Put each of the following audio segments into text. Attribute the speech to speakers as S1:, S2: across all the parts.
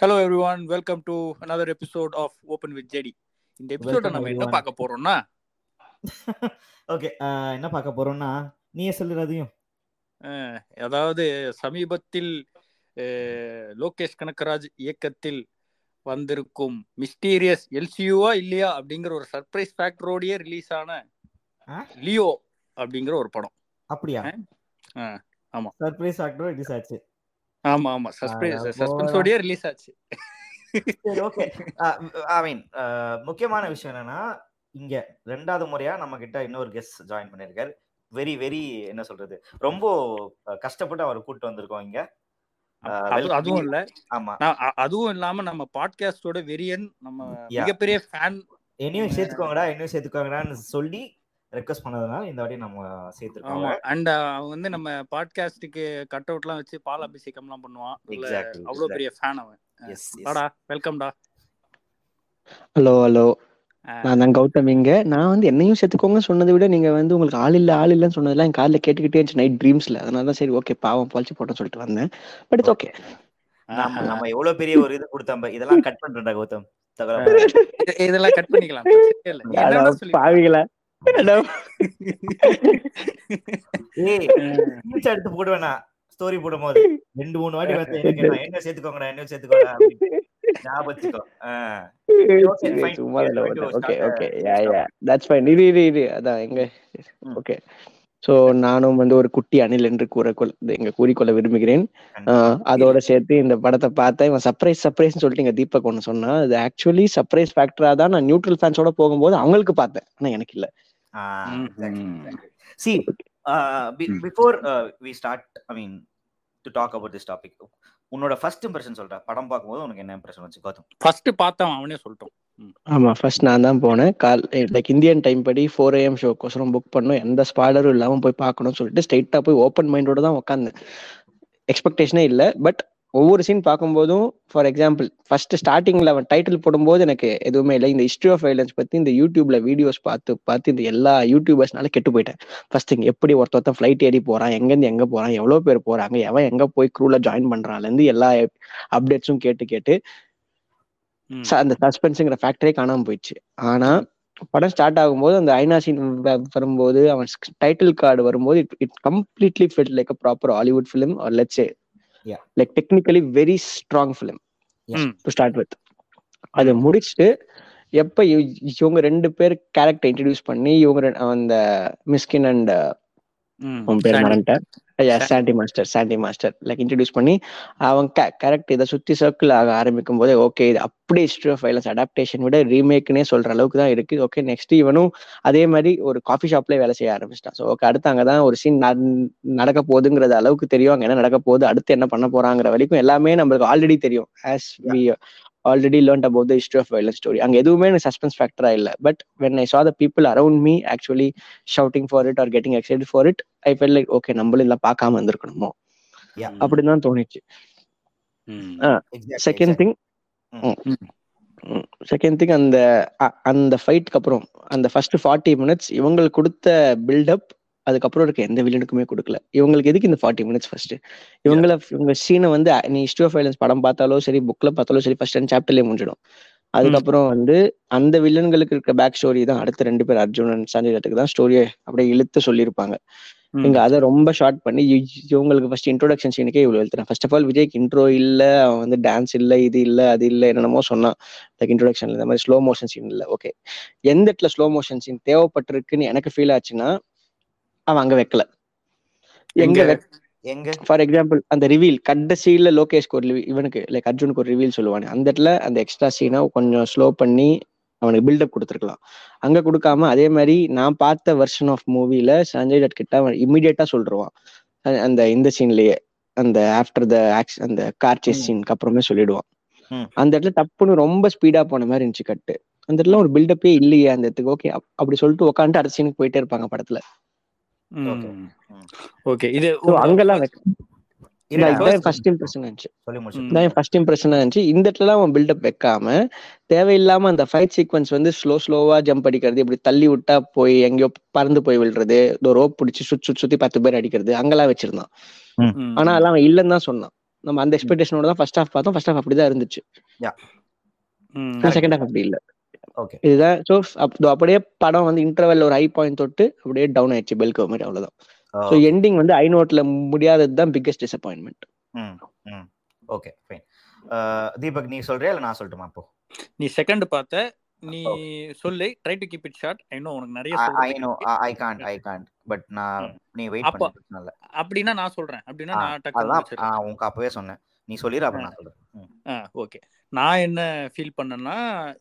S1: Hello everyone welcome to another episode of open with JD இந்த எபிசோட நம்ம என்ன. பார்க்க போறோம்னா?
S2: ஓகே என்ன பார்க்க போறோம்னா நீயே சொல்லுற அதையும்
S1: அஹ், அதாவது சமீபத்தில் லோகேஷ் கனகராஜ் இயக்கத்தில் வந்திருக்கும் மிஸ்டீரியஸ் எல்சியூவா இல்லையா அப்படிங்கிற ஒரு சர்ப்ரைஸ் ஃபேக்டரோடயே ரிலீஸ் ஆன? லியோ அப்படிங்கிற ஒரு படம்.
S2: அப்படியா?
S1: ஆமா.
S2: சர்ப்ரைஸ் ஆக்டர் ரிலீஸ் ஆச்சு.
S1: ஆமா ஆமா. சஸ்பென்ஸ் சஸ்பென்ஸோடயே ரிலீஸ் ஆச்சு.
S2: சரி ஓகே ஐ மீன் முக்கியமான விஷயம் என்னன்னா இங்க ரெண்டாவது முறையா நம்ம கிட்ட இன்னொரு கெஸ்ட் ஜாயின் பண்ணிருக்காரு. வெரி வெரி என்ன சொல்றது? ரொம்ப கஷ்டப்பட்டு அவர் கூட்டு வந்திருக்கோம் இங்க.
S1: அதுவும் இல்ல.
S2: ஆமா.
S1: அதுவும் இல்லாம நம்ம பாட்காஸ்டோட வெரியன் நம்ம. மிகப்பெரிய ஃபேன்
S2: என்னையும் சேர்த்துக்கோங்கடா என்னையும் சேர்த்துக்கோங்கடான்னு சொல்லி ரெக்வஸ்ட் பண்ணதுனால இந்த வாட்டி நம்ம சேர்த்துருக்கோம்.
S1: ஆமா. அண்ட் அவன் வந்து நம்ம பாட்காஸ்டுக்கு கட் அவுட்லாம் வச்சு பால் அபிஷேகம்லாம் பண்ணுவான். இல்ல,
S2: Exactly,
S1: அவ்வளவு
S2: exactly.
S1: பெரிய ஃபேன் அவன்.
S2: எஸ்
S1: வாடா வெல்கம்டா
S3: ஹலோ ஹலோ. நான் தான் கௌதம் இங்க. நான் வந்து என்னையும் சேர்த்துக்கோங்க சொன்னதை விட நீங்க வந்து உங்களுக்கு ஆள் இல்ல ஆள் இல்லைன்னு சொன்னதெல்லாம் என் காலில் கேட்டுக்கிட்டே இருந்துச்சு நைட் ட்ரீம்ஸ்ல அதனால தான் சரி ஓகே பாவம் பாலிச்சு போட்டோன்னு சொல்லிட்டு வந்தேன். பட் இட்ஸ் ஓகே
S2: நம்ம நம்ம எவ்வளவு பெரிய ஒரு இது கொடுத்தோம் இதெல்லாம் கட் பண்றா கௌதம்.
S1: இதெல்லாம் கட் பண்ணிக்கலாம். பிரச்சனையே
S2: ஏய் ஸ்கிரீன்ஷாட் எடுத்து போடுவேனா ஸ்டோரி போடும் போது ரெண்டு மூணு வாட்டி எனக்கு என்ன சேர்த்துக்கோங்கடா என்ன சேர்த்துக்கோடா. ஞாபகம் வச்சுக்கோ.
S3: சும்மா
S2: okay
S3: okay
S2: yeah.
S3: Yeah that's fine இரு அதான் எங்க. ஓகே ஸோ நானும் வந்து ஒரு குட்டி அணில் என்று கூறக்கொள் எங்க கூறிக்கொள்ள விரும்புகிறேன். அதோட சேர்த்து இந்த படத்தை பார்த்தேன். இவன் சர்ப்ரைஸ் சர்ப்ரைஸ்னு சொல்லிட்டு இங்க தீபக் ஒன்று சொன்னா அது ஆக்சுவலி சர்ப்ரைஸ் ஃபேக்டரா தான் நான் நியூட்ரல் ஃபேன்ஸோட போகும்போது அவங்களுக்கு பார்த்தேன். ஆனா எனக்கு இல்ல.
S2: Exactly, exactly. See, uh, be- before uh, we start, I mean, to talk about this topic, உன்னோட ஃபர்ஸ்ட் இம்ப்ரெஷன் சொல்ற. படம் பார்க்கும்போது உனக்கு என்ன இம்ப்ரெஷன் வச்சு கௌதம்.
S1: ஃபர்ஸ்ட் பார்த்தவன் அவனே சொல்லிட்டோம்
S3: ஆமா ஃபர்ஸ்ட் நான் தான் போனேன். கால் லைக் இந்தியன் டைம் படி ஃபோர் ஏஎம் ஷோக்கோசரம் புக் பண்ணோம். எந்த ஸ்பாய்லரும் இல்லாம போய் பார்க்கணும்னு சொல்லிட்டு ஸ்ட்ரைட்டா போய் ஓப்பன் மைண்டோட தான் உட்காந்தேன் எக்ஸ்பெக்டேஷனே இல்ல பட் ஒவ்வொரு சீன் பார்க்கும்போதும் ஃபார் எக்ஸாம்பிள் ஃபர்ஸ்ட் ஸ்டார்டிங்ல அவன் டைட்டில் போடும்போது எனக்கு எதுவுமே இல்லை. இந்த ஹிஸ்ட்ரி ஆஃப் வைலன்ஸ் பத்தி இந்த யூடியூப்ல வீடியோஸ் பார்த்து பார்த்து இந்த எல்லா யூடியூபர்ஸ்னால கெட்டு போயிட்டேன். ஃபர்ஸ்ட் இங்க எப்படி ஒருத்த ஒருத்தன் ஃபிளைட் ஏறி போறான் எங்கேருந்து எங்க போறான் எவ்வளவு பேர் போறாங்க எவன் எங்க போய் க்ரூல ஜாயின் பண்றான்ல இருந்து எல்லா அப்டேட்ஸும் கேட்டு கேட்டு அந்த சஸ்பென்ஸுங்கிற ஃபேக்டரே காணாம போயிடுச்சு. ஆனா படம் ஸ்டார்ட் ஆகும்போது அந்த ஐநா சீன் வரும்போது அவன் டைட்டில் கார்டு வரும்போது it it completely fit like a proper Hollywood film let's
S2: Yeah.
S3: Like technically very strong film
S2: Yeah.
S1: Hmm.
S3: To start with அதை முடிச்சுட்டு எப்ப இவ- இவங்க ரெண்டு பேர் கேரக்டர் இன்ட்ரடியூஸ் பண்ணி இவங்க அந்த மிஸ்கின் அண்ட். உன் பேர்
S1: சாண்டி.
S3: மறந்துட்டேன்.
S1: Sandy.
S3: Sandy master Sandy master like introduce பண்ணி அவன் கரெக்ட் இதை சுத்தி சர்க்கிள் ஆக ஆரம்பிக்கும் போதே ஓகே இது அப்படியே ஹிஸ்ட்ரி ஆஃப் வைலன்ஸ் அடாப்டேஷன் விட ரீமேக்னே சொல்ற அளவுக்கு தான் இருக்கு. ஓகே நெக்ஸ்ட் இவனும் அதே மாதிரி ஒரு காஃபி ஷாப்ல வேலை செய்ய ஆரம்பிச்சிட்டான். ஸோ ஓகே அடுத்து அங்கதான் ஒரு சீன் நடக்க போகுதுங்கிறது அளவுக்கு தெரியும். அங்க என்ன நடக்க போகுது அடுத்து என்ன பண்ண போறாங்கிற வரைக்கும் எல்லாமே நம்மளுக்கு ஆல்ரெடி தெரியும். As we already learned about the history of violence story அங்க எதுவுமே எனக்கு சஸ்பென்ஸ் ஃபேக்டரா இல்ல. But when I saw the people around me actually shouting for it or getting excite for it I fell like okay நம்மளும் இல்லை பார்க்காம இருந்திருக்கணுமோ?
S2: Yeah.
S3: அப்படின்னு தான் தோணுச்சு. Second. Thing
S1: hmm.
S3: Second thing அந்த அந்த ஃபைட்க்கு அப்புறம் அந்த ஃபர்ஸ்ட் ஃபார்ட்டி மினிட்ஸ் இவங்களுக்கு கொடுத்த பில்டப் அதுக்கப்புறம் இருக்க எந்த வில்லனுக்குமே கொடுக்கல. இவங்களுக்கு எதுக்கு இந்த ஃபார்ட்டி மினிட்ஸ் ஃபர்ஸ்ட் இவங்கள இவங்க சீனை வந்து நீ ஹிஸ்ட்ரி ஆஃப் வைலன்ஸ் படம் பார்த்தாலும் சரி புக்ல பார்த்தாலும் சரி ஃபர்ஸ்ட் ரெண்டு சாப்டர்லேயே முடிஞ்சிடும். அதுக்கப்புறம் வந்து அந்த வில்லன்களுக்கு இருக்க பேக் ஸ்டோரி தான் அடுத்த ரெண்டு பேர் அர்ஜுனன் சஞ்சய் தத்துக்கு தான் ஸ்டோரியை அப்படியே இழுத்து சொல்லியிருப்பாங்க.
S1: ம்.
S3: இங்க அதை ரொம்ப ஷார்ட் பண்ணி இவங்களுக்கு ஃபர்ஸ்ட் இன்ட்ரோடக்ஷன் சீனுக்கே இவ்வளவு எழுத்துறேன். ஃபர்ஸ்ட் ஆஃப் ஆல் விஜய்க்கு இன்ட்ரோ இல்ல அவன் வந்து டான்ஸ் இல்ல இது இல்ல அது இல்ல என்னென்னமோ சொன்னான். லைக் இன்ட்ரோடக்ஷன்ல இந்த மாதிரி ஸ்லோ மோஷன் சீன் இல்ல. ஓகே எந்த இடத்துல ஸ்லோ மோஷன் சீன் தேவைப்பட்டிருக்குன்னு எனக்கு ஃபீல் ஆச்சுன்னா அவன் அங்க வைக்கல. எங்க
S1: எங்க?
S3: ஃபார் எக்ஸாம்பிள் அந்த ரிவீல் கடைசியில லோகேஷ்க்கு ஒரு இவனுக்கு லைக் அர்ஜுனுக்கு ஒரு ரிவீல் சொல்லுவானே அந்த இடத்துல அந்த எக்ஸ்ட்ரா சீனை கொஞ்சம் ஸ்லோ பண்ணி அவனுக்கு பில்டப் கொடுத்துருக்கலாம். அங்க கொடுக்காம அதே மாதிரி நான் பார்த்த வெர்ஷன் ஆஃப் மூவில சஞ்சய் தட் கிட்ட அவன் இம்மிடியட்டா சொல்லிடுவான் அ- அந்த இந்த சீன்லயே அந்த ஆஃப்டர் த அந்த கார் சேஸ். சீனுக்கு அப்புறமே சொல்லிடுவான். அந்த இடத்துல டப்புன்னு ரொம்ப ஸ்பீடா போன மாதிரி இருந்துச்சு கட்டு. அந்த இடத்துல ஒரு பில்டப்பே இல்லையே அந்த இடத்துக்கு. ஓகே அப்படி சொல்லிட்டு உட்காந்துட்டு அடுத்த சீனுக்கு போயிட்டே இருப்பாங்க படத்துல.
S1: ஓகே. இது
S3: அங்கெல்லாம் ஃபர்ஸ்ட் இம்ப்ரெஷன் இருந்துச்சு
S2: சொல்லி
S3: ஃபர்ஸ்ட் இம்ப்ரெஷனா இருந்துச்சு. இந்த இடத்துல அவன் பில்டப் வைக்காம தேவையில்லாம அந்த ஃபைட் சீக்வன்ஸ் வந்து ஸ்லோ ஸ்லோவா ஜம்ப் அடிக்கிறது இப்படி தள்ளி விட்டா போய் எங்கேயோ பறந்து போய் விழுறது இந்த ரோப் பிடிச்சி சுத்தி சுத்தி சுத்தி பத்து பேர் அடிக்கிறது அங்கெல்லாம் வச்சிருந்தான்.
S1: ம்.
S3: ஆனா அதெல்லாம் அவன் இல்லைன்னு தான் சொன்னான். நம்ம அந்த எக்ஸ்பெக்டேஷனோட தான் ஃபர்ஸ்ட் ஹாஃப் பார்த்தோம். ஃபர்ஸ்ட் ஹாஃப் அப்படிதான் இருந்துச்சு.
S1: ம்.
S3: செகண்ட் ஹாஃப் அப்படி இல்ல.
S2: ஓகே.
S3: இதுதான். ஸோ அப்படியே படம் வந்து இன்டர்வெல் ஒரு ஹை பாயிண்ட் தொட்டு அப்படியே டவுன் ஆயிடுச்சு. பெல்கோ மாதிரி அவ்வளவுதான். ஸோ எண்டிங் வந்து ஐ நோட்ல முடியாதது தான் பிக்கஸ்ட் டிசப்பாயின்மெண்ட்
S2: ம் ம். ஓகே ஃபைன் தீபக் நீ சொல்றியா இல்ல நான் சொல்லட்டுமா அப்போ
S1: நீ செகண்ட் பார்த்த நீ சொல்லு try to keep it short I know உனக்கு நிறைய
S2: I
S1: know.
S2: I can't I can't but நான். நீ வெயிட்
S1: அப்போ-
S2: பண்ணி பிரச்சனை இல்ல.
S1: அப்படின்னா நான் சொல்றேன். அப்படின்னா
S2: ஆ,
S1: நான் முடிச்சிடுறேன்.
S2: ஆ, உனக்கு அப்பவே சொன்னேன். நீ சொல்லிடு அப்புறம் நான் சொல்றேன்.
S1: ஓகே நான் என்ன ஃபீல் பண்ணேன்னா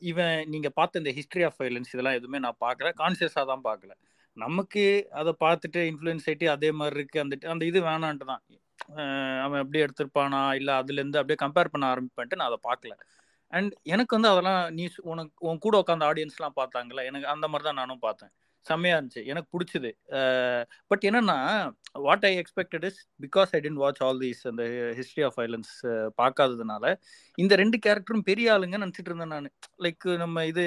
S1: இவன் நீங்க பார்த்த இந்த ஹிஸ்டரி ஆஃப் வைலன்ஸ் இதெல்லாம் எதுவுமே நான் பார்க்கல. கான்சியஸாக தான் பார்க்கல. நமக்கு அதை பார்த்துட்டு இன்ஃப்ளூயன்ஸ் ஆகிட்டு அதே மாதிரி இருக்கு. அந்த அந்த இது வேணான்ட்டு தான். அவன் அப்படியே எடுத்திருப்பானா? இல்லை அதுலேருந்து அப்படியே கம்பேர் பண்ண ஆரம்பிப்பேன்ட்டு நான் அதை பார்க்கல. அண்ட் எனக்கு வந்து அதெல்லாம் நீ உனக்கு உன் கூட உட்காந்து ஆடியன்ஸ்லாம் பார்த்தாங்கல்ல எனக்கு அந்த மாதிரி தான் நானும் பார்த்தேன். செம்மையா இருந்துச்சு. எனக்கு பிடிச்சது. பட் என்னன்னா what I expected is because I didn't watch all these அந்த ஹிஸ்ட்ரி ஆஃப் வைலன்ஸ் பார்க்காததுனால இந்த ரெண்டு கேரக்டரும் பெரிய ஆளுங்க நினச்சிட்டு இருந்தேன் நான். லைக் நம்ம இது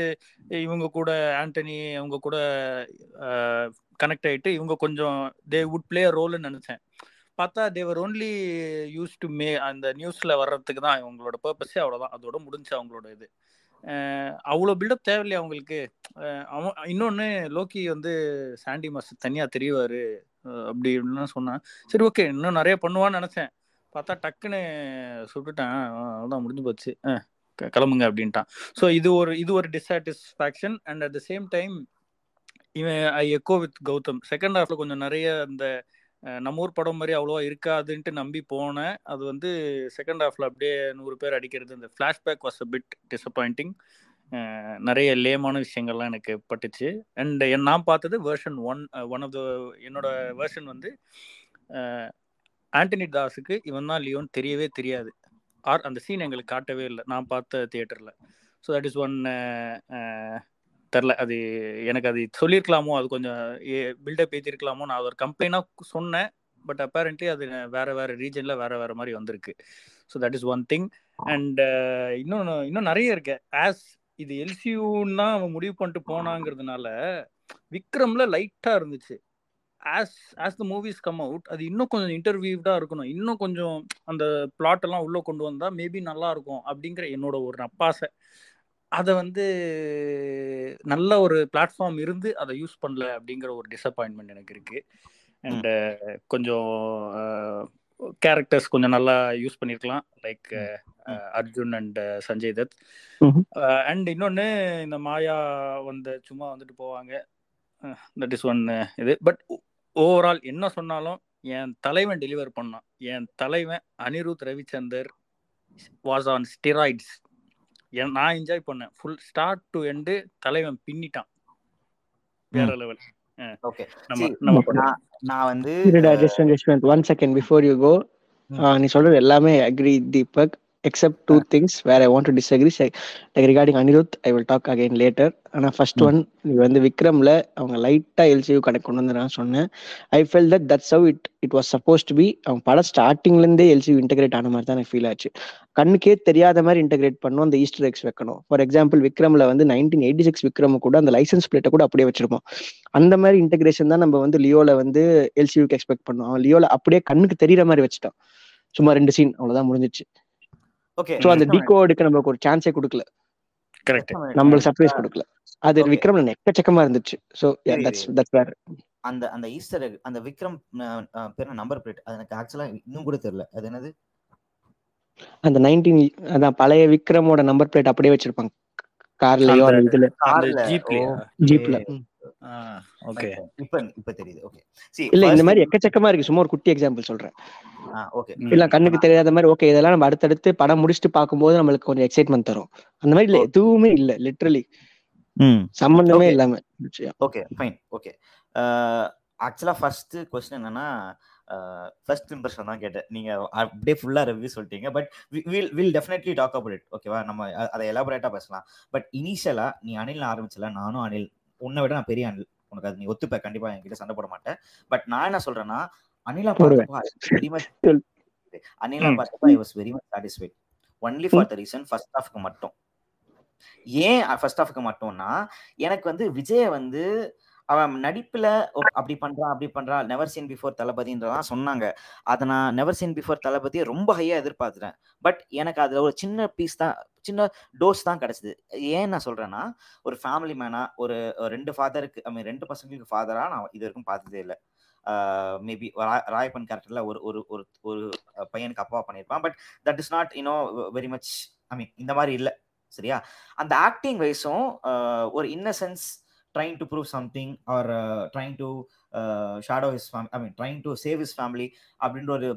S1: இவங்க கூட ஆண்டனி அவங்க கூட கனெக்ட் ஆயிட்டு இவங்க கொஞ்சம் தே வுட் பிளே ரோல்னு நினச்சேன். பார்த்தா they were only use to may அந்த நியூஸில் வர்றதுக்கு தான் இவங்களோட பர்பஸே அவ்வளோதான் அதோட முடிஞ்சு அவங்களோட இது. அவ்வளோ பில்டப் தேவையில்லையா அவங்களுக்கு? அவன் இன்னொன்று லோக்கி வந்து சாண்டி மாஸ்டர் தனியாக தெரியவார் அப்படி இப்படின்னு சொன்னான் சரி ஓகே இன்னும் நிறைய பண்ணுவான்னு நினச்சேன். பார்த்தா டக்குன்னு சுட்டுட்டேன். அதான் முடிஞ்சு போச்சு. க- கிளம்புங்க அப்படின்ட்டான். ஸோ இது ஒரு இது ஒரு dissatisfaction and at the same time even I echo with Gautham. Second ஹாஃப்ல கொஞ்சம் நிறைய அந்த நம்ம ஊர் படம் மாதிரி அவ்வளோவா இருக்காதுன்ட்டு நம்பி போனேன். அது வந்து செகண்ட் ஹாஃபில் அப்படியே நூறு பேர் அடிக்கிறது இந்த flashback was a bit disappointing நிறைய லேமான விஷயங்கள்லாம் எனக்கு பட்டுச்சு. அண்ட் நான் பார்த்தது version one one of the என்னோட வேர்ஷன் வந்து ஆண்டனி தாஸுக்கு இவன் தான் லியோன் தெரியவே தெரியாது. ஆர் அந்த சீன் எங்களுக்கு காட்டவே இல்லை. நான் பார்த்த தியேட்டரில் ஸோ தட் இஸ் ஒன் தெரில. அது எனக்கு அது சொல்லியிருக்கலாமோ அது கொஞ்சம் பில்டப் ஏற்றிருக்கலாமோ நான் அது ஒரு கம்ப்ளைண்டாக சொன்னேன். பட் அப்பேரண்ட்லி அது வேற வேற ரீஜனில் வேற வேற மாதிரி வந்திருக்கு. So that is one thing and இன்னொன்று இன்னும் நிறைய இருக்கு. ஆஸ் இது எல்சியூன்னா அவன் முடிவு பண்ணிட்டு போனாங்கிறதுனால விக்ரம்ல லைட்டாக இருந்துச்சு. As as the movies come out அது இன்னும் கொஞ்சம் இன்டர்வியூடா இருக்கணும். இன்னும் கொஞ்சம் அந்த பிளாட் எல்லாம் உள்ள கொண்டு வந்தா மேபி நல்லா இருக்கும் அப்படிங்கிற என்னோட ஒரு நப்பாசை. அதை வந்து நல்ல ஒரு பிளாட்ஃபார்ம் இருந்து அதை யூஸ் பண்ணல அப்படிங்கிற ஒரு டிசப்பாயின்மெண்ட் எனக்கு இருக்கு. அண்ட் கொஞ்சம் கேரக்டர்ஸ் கொஞ்சம் நல்லா யூஸ் பண்ணியிருக்கலாம் like Arjun and Sanjay Dutt. And இன்னொன்று இந்த மாயா வந்து சும்மா வந்துட்டு போவாங்க. தட் இஸ் ஒன் இது. பட் ஓவரால் என்ன சொன்னாலும் என் தலைவன் டெலிவர் பண்ணான். என் தலைவன் Anirudh Ravichander was on steroids நான் என்ஜாய் பண்ணேன். ஃபுல் ஸ்டார்ட் டு எண்டு தலைவன் பின்னிட்டான். வேற லெவல்
S2: ஓகே
S1: நம்ம நம்ம பண்ணலாம்.
S2: நான் வந்து
S3: one second before you go நீ சொல்றது எல்லாமே agree Deepak except two things where I want to disagree like regarding Anirudh I will talk again later ஆனா ஃபர்ஸ்ட் ஒன் நீ வந்து விக்ரம்ல அவங்க லைட்டா எல்சியூ கனெக்ட் கொண்டு வந்து நான் சொன்னேன். I felt that that's how it it was suppose to be அவங்க படம் ஸ்டார்டிங்ல இருந்தே எல்சியூ இன்டெகிரேட் ஆன மாதிரி தான் எனக்கு ஃபீல் ஆச்சு. கண்ணுக்கே தெரியாத மாதிரி இன்டெகிரேட் பண்ணும் அந்த ஈஸ்டர் எக்ஸ் வைக்கணும். ஃபார் எக்ஸாம்பிள் விக்ரம்ல வந்து நைன்டீன் எயிட்டி சிக்ஸ் விக்ரம் கூட அந்த லைசன்ஸ் பிளேட்டை கூட அப்படியே வச்சிருப்போம். அந்த மாதிரி இன்டெகிரேஷன் தான் நம்ம வந்து லியோல வந்து எல்சியூக்கு எக்ஸ்பெக்ட் பண்ணோம் அவன் லியோல அப்படியே கண்ணுக்கு தெரியற மாதிரி வச்சுட்டான். சும்மா ரெண்டு சீன் அவ்வளவுதான் முடிஞ்சிச்சு.
S2: ஓகே
S3: ஸோ அந்த டிகோடுக்கு நமக்கு ஒரு சான்ஸே கொடுக்கல.
S1: கரெக்ட்
S3: நம்மளுக்கு சர்ப்ரைஸ் கொடுக்கல. அது. விக்ரம்ல எக்கச்சக்கமா இருந்துச்சு.
S2: சரி,
S3: தட்ஸ். தட்ஸ் வேற
S2: அந்த அந்த ஈஸ்டர் அந்த விக்ரம் பேர் நம்பர் பிளேட் அது எனக்கு ஆக்சுவலா இன்னும் கூட தெரியல. அது என்னது?
S3: அந்த நைன்டீன் அதான் பழைய விக்ரமோட நம்பர் பிளேட் அப்படியே வச்சிருப்பாங்க. கார்லயோ
S1: அந்த-
S3: இதுல. ஜீப்ல
S2: ஓகே. இப்ப இப்ப தெரியுது. ஓகே
S3: இல்ல இந்த மாதிரி எக்கச்சக்கமா இருக்கு. சும்மா ஒரு குட்டி எக்ஸாம்பிள் சொல்றேன்.
S2: ஓகே
S3: இல்ல கண்ணுக்கு தெரியாத மாதிரி ஓகே இதெல்லாம் நம்ம அடுத்தடுத்து படம் முடிச்சுட்டு பார்க்கும்போது நம்மளுக்கு கொஞ்சம் எக்ஸைட்மெண்ட் தரும். அந்த மாதிரி இல்ல எதுவுமே இல்ல லிட்ரலி சம்பந்தமே. இல்லாம
S2: ஓகே ஃபைன் ஓகே ஆக்சுவலா ஃபர்ஸ்ட் கொஸ்டின் என்னன்னா ஃபர்ஸ்ட் இம்ப்ரெஷன் தான் கேட்டேன். நீங்க அப்படியே ஃபுல்லா ரிவ்யூ சொல்லிட்டீங்க. But will will definitely talk about it ஓகேவா நம்ம அதை எலாபரேட்டா பேசலாம். பட் இனிஷியலா நீ அனில் ஆரம்பிச்சல நானும் அனில் உன்னை விட நான் பெரிய அனில் உனக்கு அது நீ ஒத்துப்ப கண்டிப்பா என்கிட்ட சண்டை போட மாட்டேன் பட் நான் என்ன சொல்றேன்னா அனிலா. பார்த்தப்போ. அனிலா. பார்த்தப்போ I was very much satisfied only for the reason first ஹாஃப்க்கு மட்டும் ஏன் ஃபர்ஸ்ட் ஹாஃப்க்கு மட்டும்னா எனக்கு வந்து விஜய வந்து அவன் நடிப்புல ஓ, அப்படி பண்றான் அப்படி பண்றான். நெவர் சீன் பிஃபோர் தளபதின்றதான் சொன்னாங்க. அதை நான் நெவர் சீன் பிஃபோர் தளபதியை ரொம்ப ஹையா எதிர்பார்த்துறேன் பட் எனக்கு அதுல ஒரு சின்ன பீஸ் தான் சின்ன டோஸ் தான் கிடைச்சது. ஏன் நான் சொல்றேன்னா ஒரு ஃபேமிலி மேனா ஒரு ரெண்டு ஃபாதருக்கு ஐ மீன் ரெண்டு பசங்களுக்கு ஃபாதரா நான் இது வரைக்கும் பார்த்ததே இல்லை. மேபி ராயப்பன் கேரக்டர்ல ஒரு ஒரு ஒரு ஒரு பையனுக்கு அப்பா பண்ணியிருப்பான். But that is not you know very much I mean இந்த மாதிரி இல்லை. சரியா? அந்த ஆக்டிங் வைஸும் ஒரு innocence trying to prove something or trying to shadow his family I mean trying to save his family அப்படின்ற ஒரு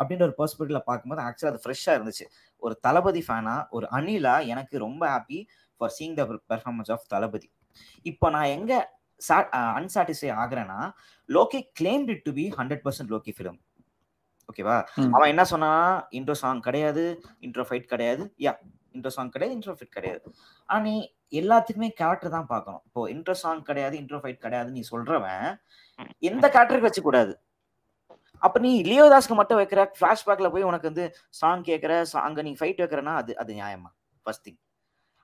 S2: அப்படின்ற ஒரு பெர்ஸ்பெக்டிவ்ல பார்க்கும்போது ஆக்சுவலாக அது ஃப்ரெஷ்ஷாக இருந்துச்சு. ஒரு தளபதி ஃபேனா ஒரு அணிலா எனக்கு ரொம்ப happy for seeing the performance of Thalapathy. இப்போ நான் எங்க அன்சாட்டிஸ்ஃபை ஆகுறேன்னா Loki claim it to be hundred percent Loki film ஓகேவா. அவன் என்ன சொன்னா இன்ட்ரோ சாங் கிடையாது இன்ட்ரோ ஃபைட் கிடையாது. யா இன்ட்ரோ சாங் கிடையாது இன்ட்ரோ ஃபைட் கிடையாது. ஆனா நீ எல்லாத்துக்குமே கேரக்டர் தான் பார்க்கணும். இப்போ இன்ட்ரோ சாங் கிடையாது இன்ட்ரோ ஃபைட் கிடையாது நீ சொல்றவன் எந்த கேரக்டருக்கு வச்சு கூடாது அப்ப நீ லியோதாஸ்க்கு மட்டும் வைக்கிற பிளாஷ்பேக்ல போய் உனக்கு வந்து சாங் கேட்கற அங்க நீ ஃபைட் வைக்கிறனா அது அது நியாயமா? ஃபர்ஸ்ட் திங்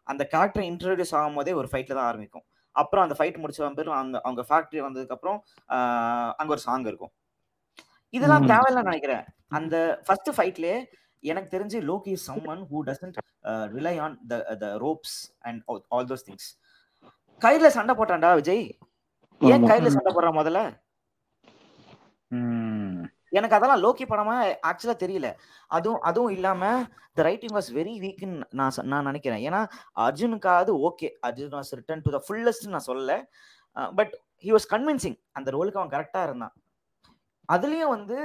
S2: அந்த கேரக்டர் இன்ட்ரோடியூஸ் ஆகும் போதே ஒரு ஃபைட்ல தான் ஆரம்பிக்கும். அப்புறம் அந்த ஃபைட் முடிச்ச பேர் அந்த அவங்க ஃபேக்டரி வந்ததுக்கு அப்புறம் அங்க ஒரு சாங் இருக்கும். இதெல்லாம்
S1: ம்.
S2: தேவையில்லைன்னு நினைக்கிறேன். அந்த ஃபர்ஸ்ட் ஃபைட்லயே எனக்கு தெரிஞ்சு Loki is someone who doesn't rely on the the ropes and all those things கையில சண்டை போட்டான்டா விஜய். ஏன். கையில சண்டை போடுறான் முதல்ல. எனக்கு அதெல்லாம் லோக்கி படமா ஆக்சுவலா தெரியல. அதுவும் அதுவும் இல்லாம த ரைட்டிங் வாஸ் வெரி வீக்னு நான் நான் நினைக்கிறேன். ஏன்னா அர்ஜுனுக்காவது okay Arjun was written to the fullest நான் சொல்லல. பட் ஹி வாஸ் கன்வின்சிங் அந்த ரோலுக்கு அவன் கரெக்டா இருந்தான். அதுலயும் வந்து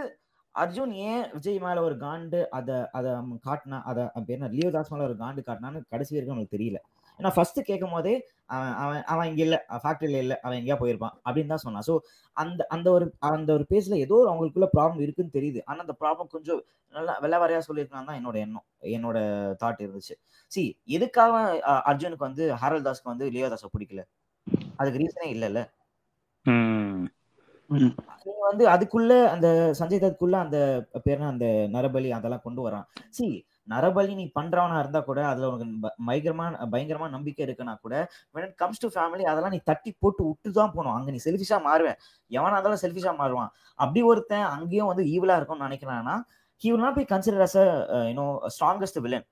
S2: அர்ஜுன் ஏன் விஜய் மேல ஒரு காண்டு அதை அதை காட்டினா அதை அப்ப என்ன லியோதாஸ் மேல ஒரு காண்டு காட்டினான்னு கடைசி வரைக்கும் அவனுக்கு தெரியல. ஏன்னா ஃபர்ஸ்ட் கேட்கும் போதே அவன் அவன் அவன் இங்க இல்ல ஃபேக்டரியில இல்ல அவன் எங்கேயா போயிருப்பான் அப்படின்னு தான் சொன்னான். ஸோ அந்த அந்த ஒரு அந்த ஒரு பேஸ்ல ஏதோ ஒரு அவங்களுக்குள்ள ப்ராப்ளம் இருக்குன்னு தெரியுது. ஆனா அந்த ப்ராப்ளம் கொஞ்சம் நல்லா வெள்ளவரையா சொல்லியிருக்கான் தான் என்னோட எண்ணம் என்னோட தாட் இருந்துச்சு. சி எதுக்காக அர்ஜுனுக்கு வந்து ஹாரல் தாஸ்க்கு வந்து லியோதாஸை பிடிக்கல? அதுக்கு ரீசனே இல்லைல்ல. நீங்க வந்து அதுக்குள்ள அந்த சஞ்சய் தத்துக்குள்ள அந்த பேர்னா அந்த நரபலி அதெல்லாம் கொண்டு வரான். சி நரபலி நீ பண்றவனா இருந்தா கூட அதுல உனக்கு பயங்கரமா பயங்கரமா நம்பிக்கை இருக்குன்னா கூட when it comes to family அதெல்லாம் நீ தட்டி போட்டு விட்டு தான் போகணும். அங்க நீ செல்ஃபிஷா மாறுவேன் எவனா இருந்தாலும் செல்ஃபிஷா மாறுவான். அப்படி ஒருத்தன் அங்கேயும் வந்து ஈவலா இருக்கும்னு நினைக்கிறான்னா he will not be consider as a you know strongest villain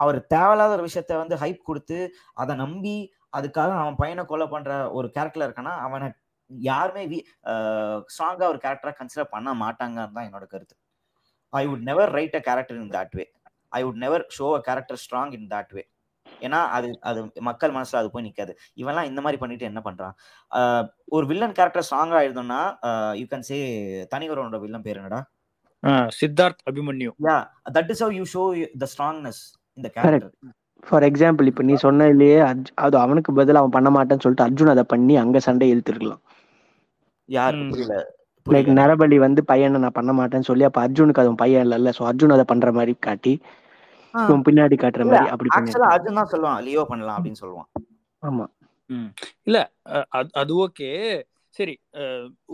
S2: அவர் தேவையில்லாத ஒரு விஷயத்த வந்து ஹைப் கொடுத்து அதை நம்பி அதுக்காக அவன் பையனை கொலை பண்ற ஒரு கேரக்டர் இருக்கானா அவனை யாருமே ஸ்ட்ராங்கா ஒரு கேரக்டரா கன்சிடர் பண்ண மாட்டாங்கன்னு தான் என்னோட கருத்து. I would never write a character in that way I would never show a character strong in that way ஏன்னா அது அது மக்கள் மனசுல அது போய் நிக்காது. இவன்லாம் இந்த மாதிரி பண்ணிட்டு என்ன பண்றான்? ஆஹ் ஒரு வில்லன் கேரக்டர் ஸ்ட்ராங்கா எழுதணும்னா யூ கேன் சே தனிகரோட வில்லன் பேர் என்னடா?
S1: Siddharth Abhimanyu.
S2: Yeah that is how you show the strongness இந்த கேரக்டர்
S3: ஃபார் எக்ஸாம்பிள் இப்போ நீ சொன்னதுலயே அது அவனுக்கு பதிலா அவன் பண்ண மாட்டேன்னு சொல்லிட்டு அர்ஜுன் அதை பண்ணி அங்க சண்டை இழுத்துருக்கலாம்.
S2: யார்
S1: ம்.
S2: புரியல
S3: லைக் நரபலி வந்து பையனை நான் பண்ண மாட்டேன்னு சொல்லி அப்ப அர்ஜுனுக்கு அது பையன் இல்லைல்ல. ஸோ அர்ஜுன் அதை பண்ற மாதிரி காட்டி பின்னாடி காட்டுற
S2: இல்ல
S3: மாதிரி அப்படி
S2: ஆக்சுவலா அர்ஜுன் தான் சொல்லுவான் லியோ பண்ணலாம் அப்படின்னு சொல்லுவான்.
S3: ஆமா.
S1: இல்ல அது அது ஓகே. சரி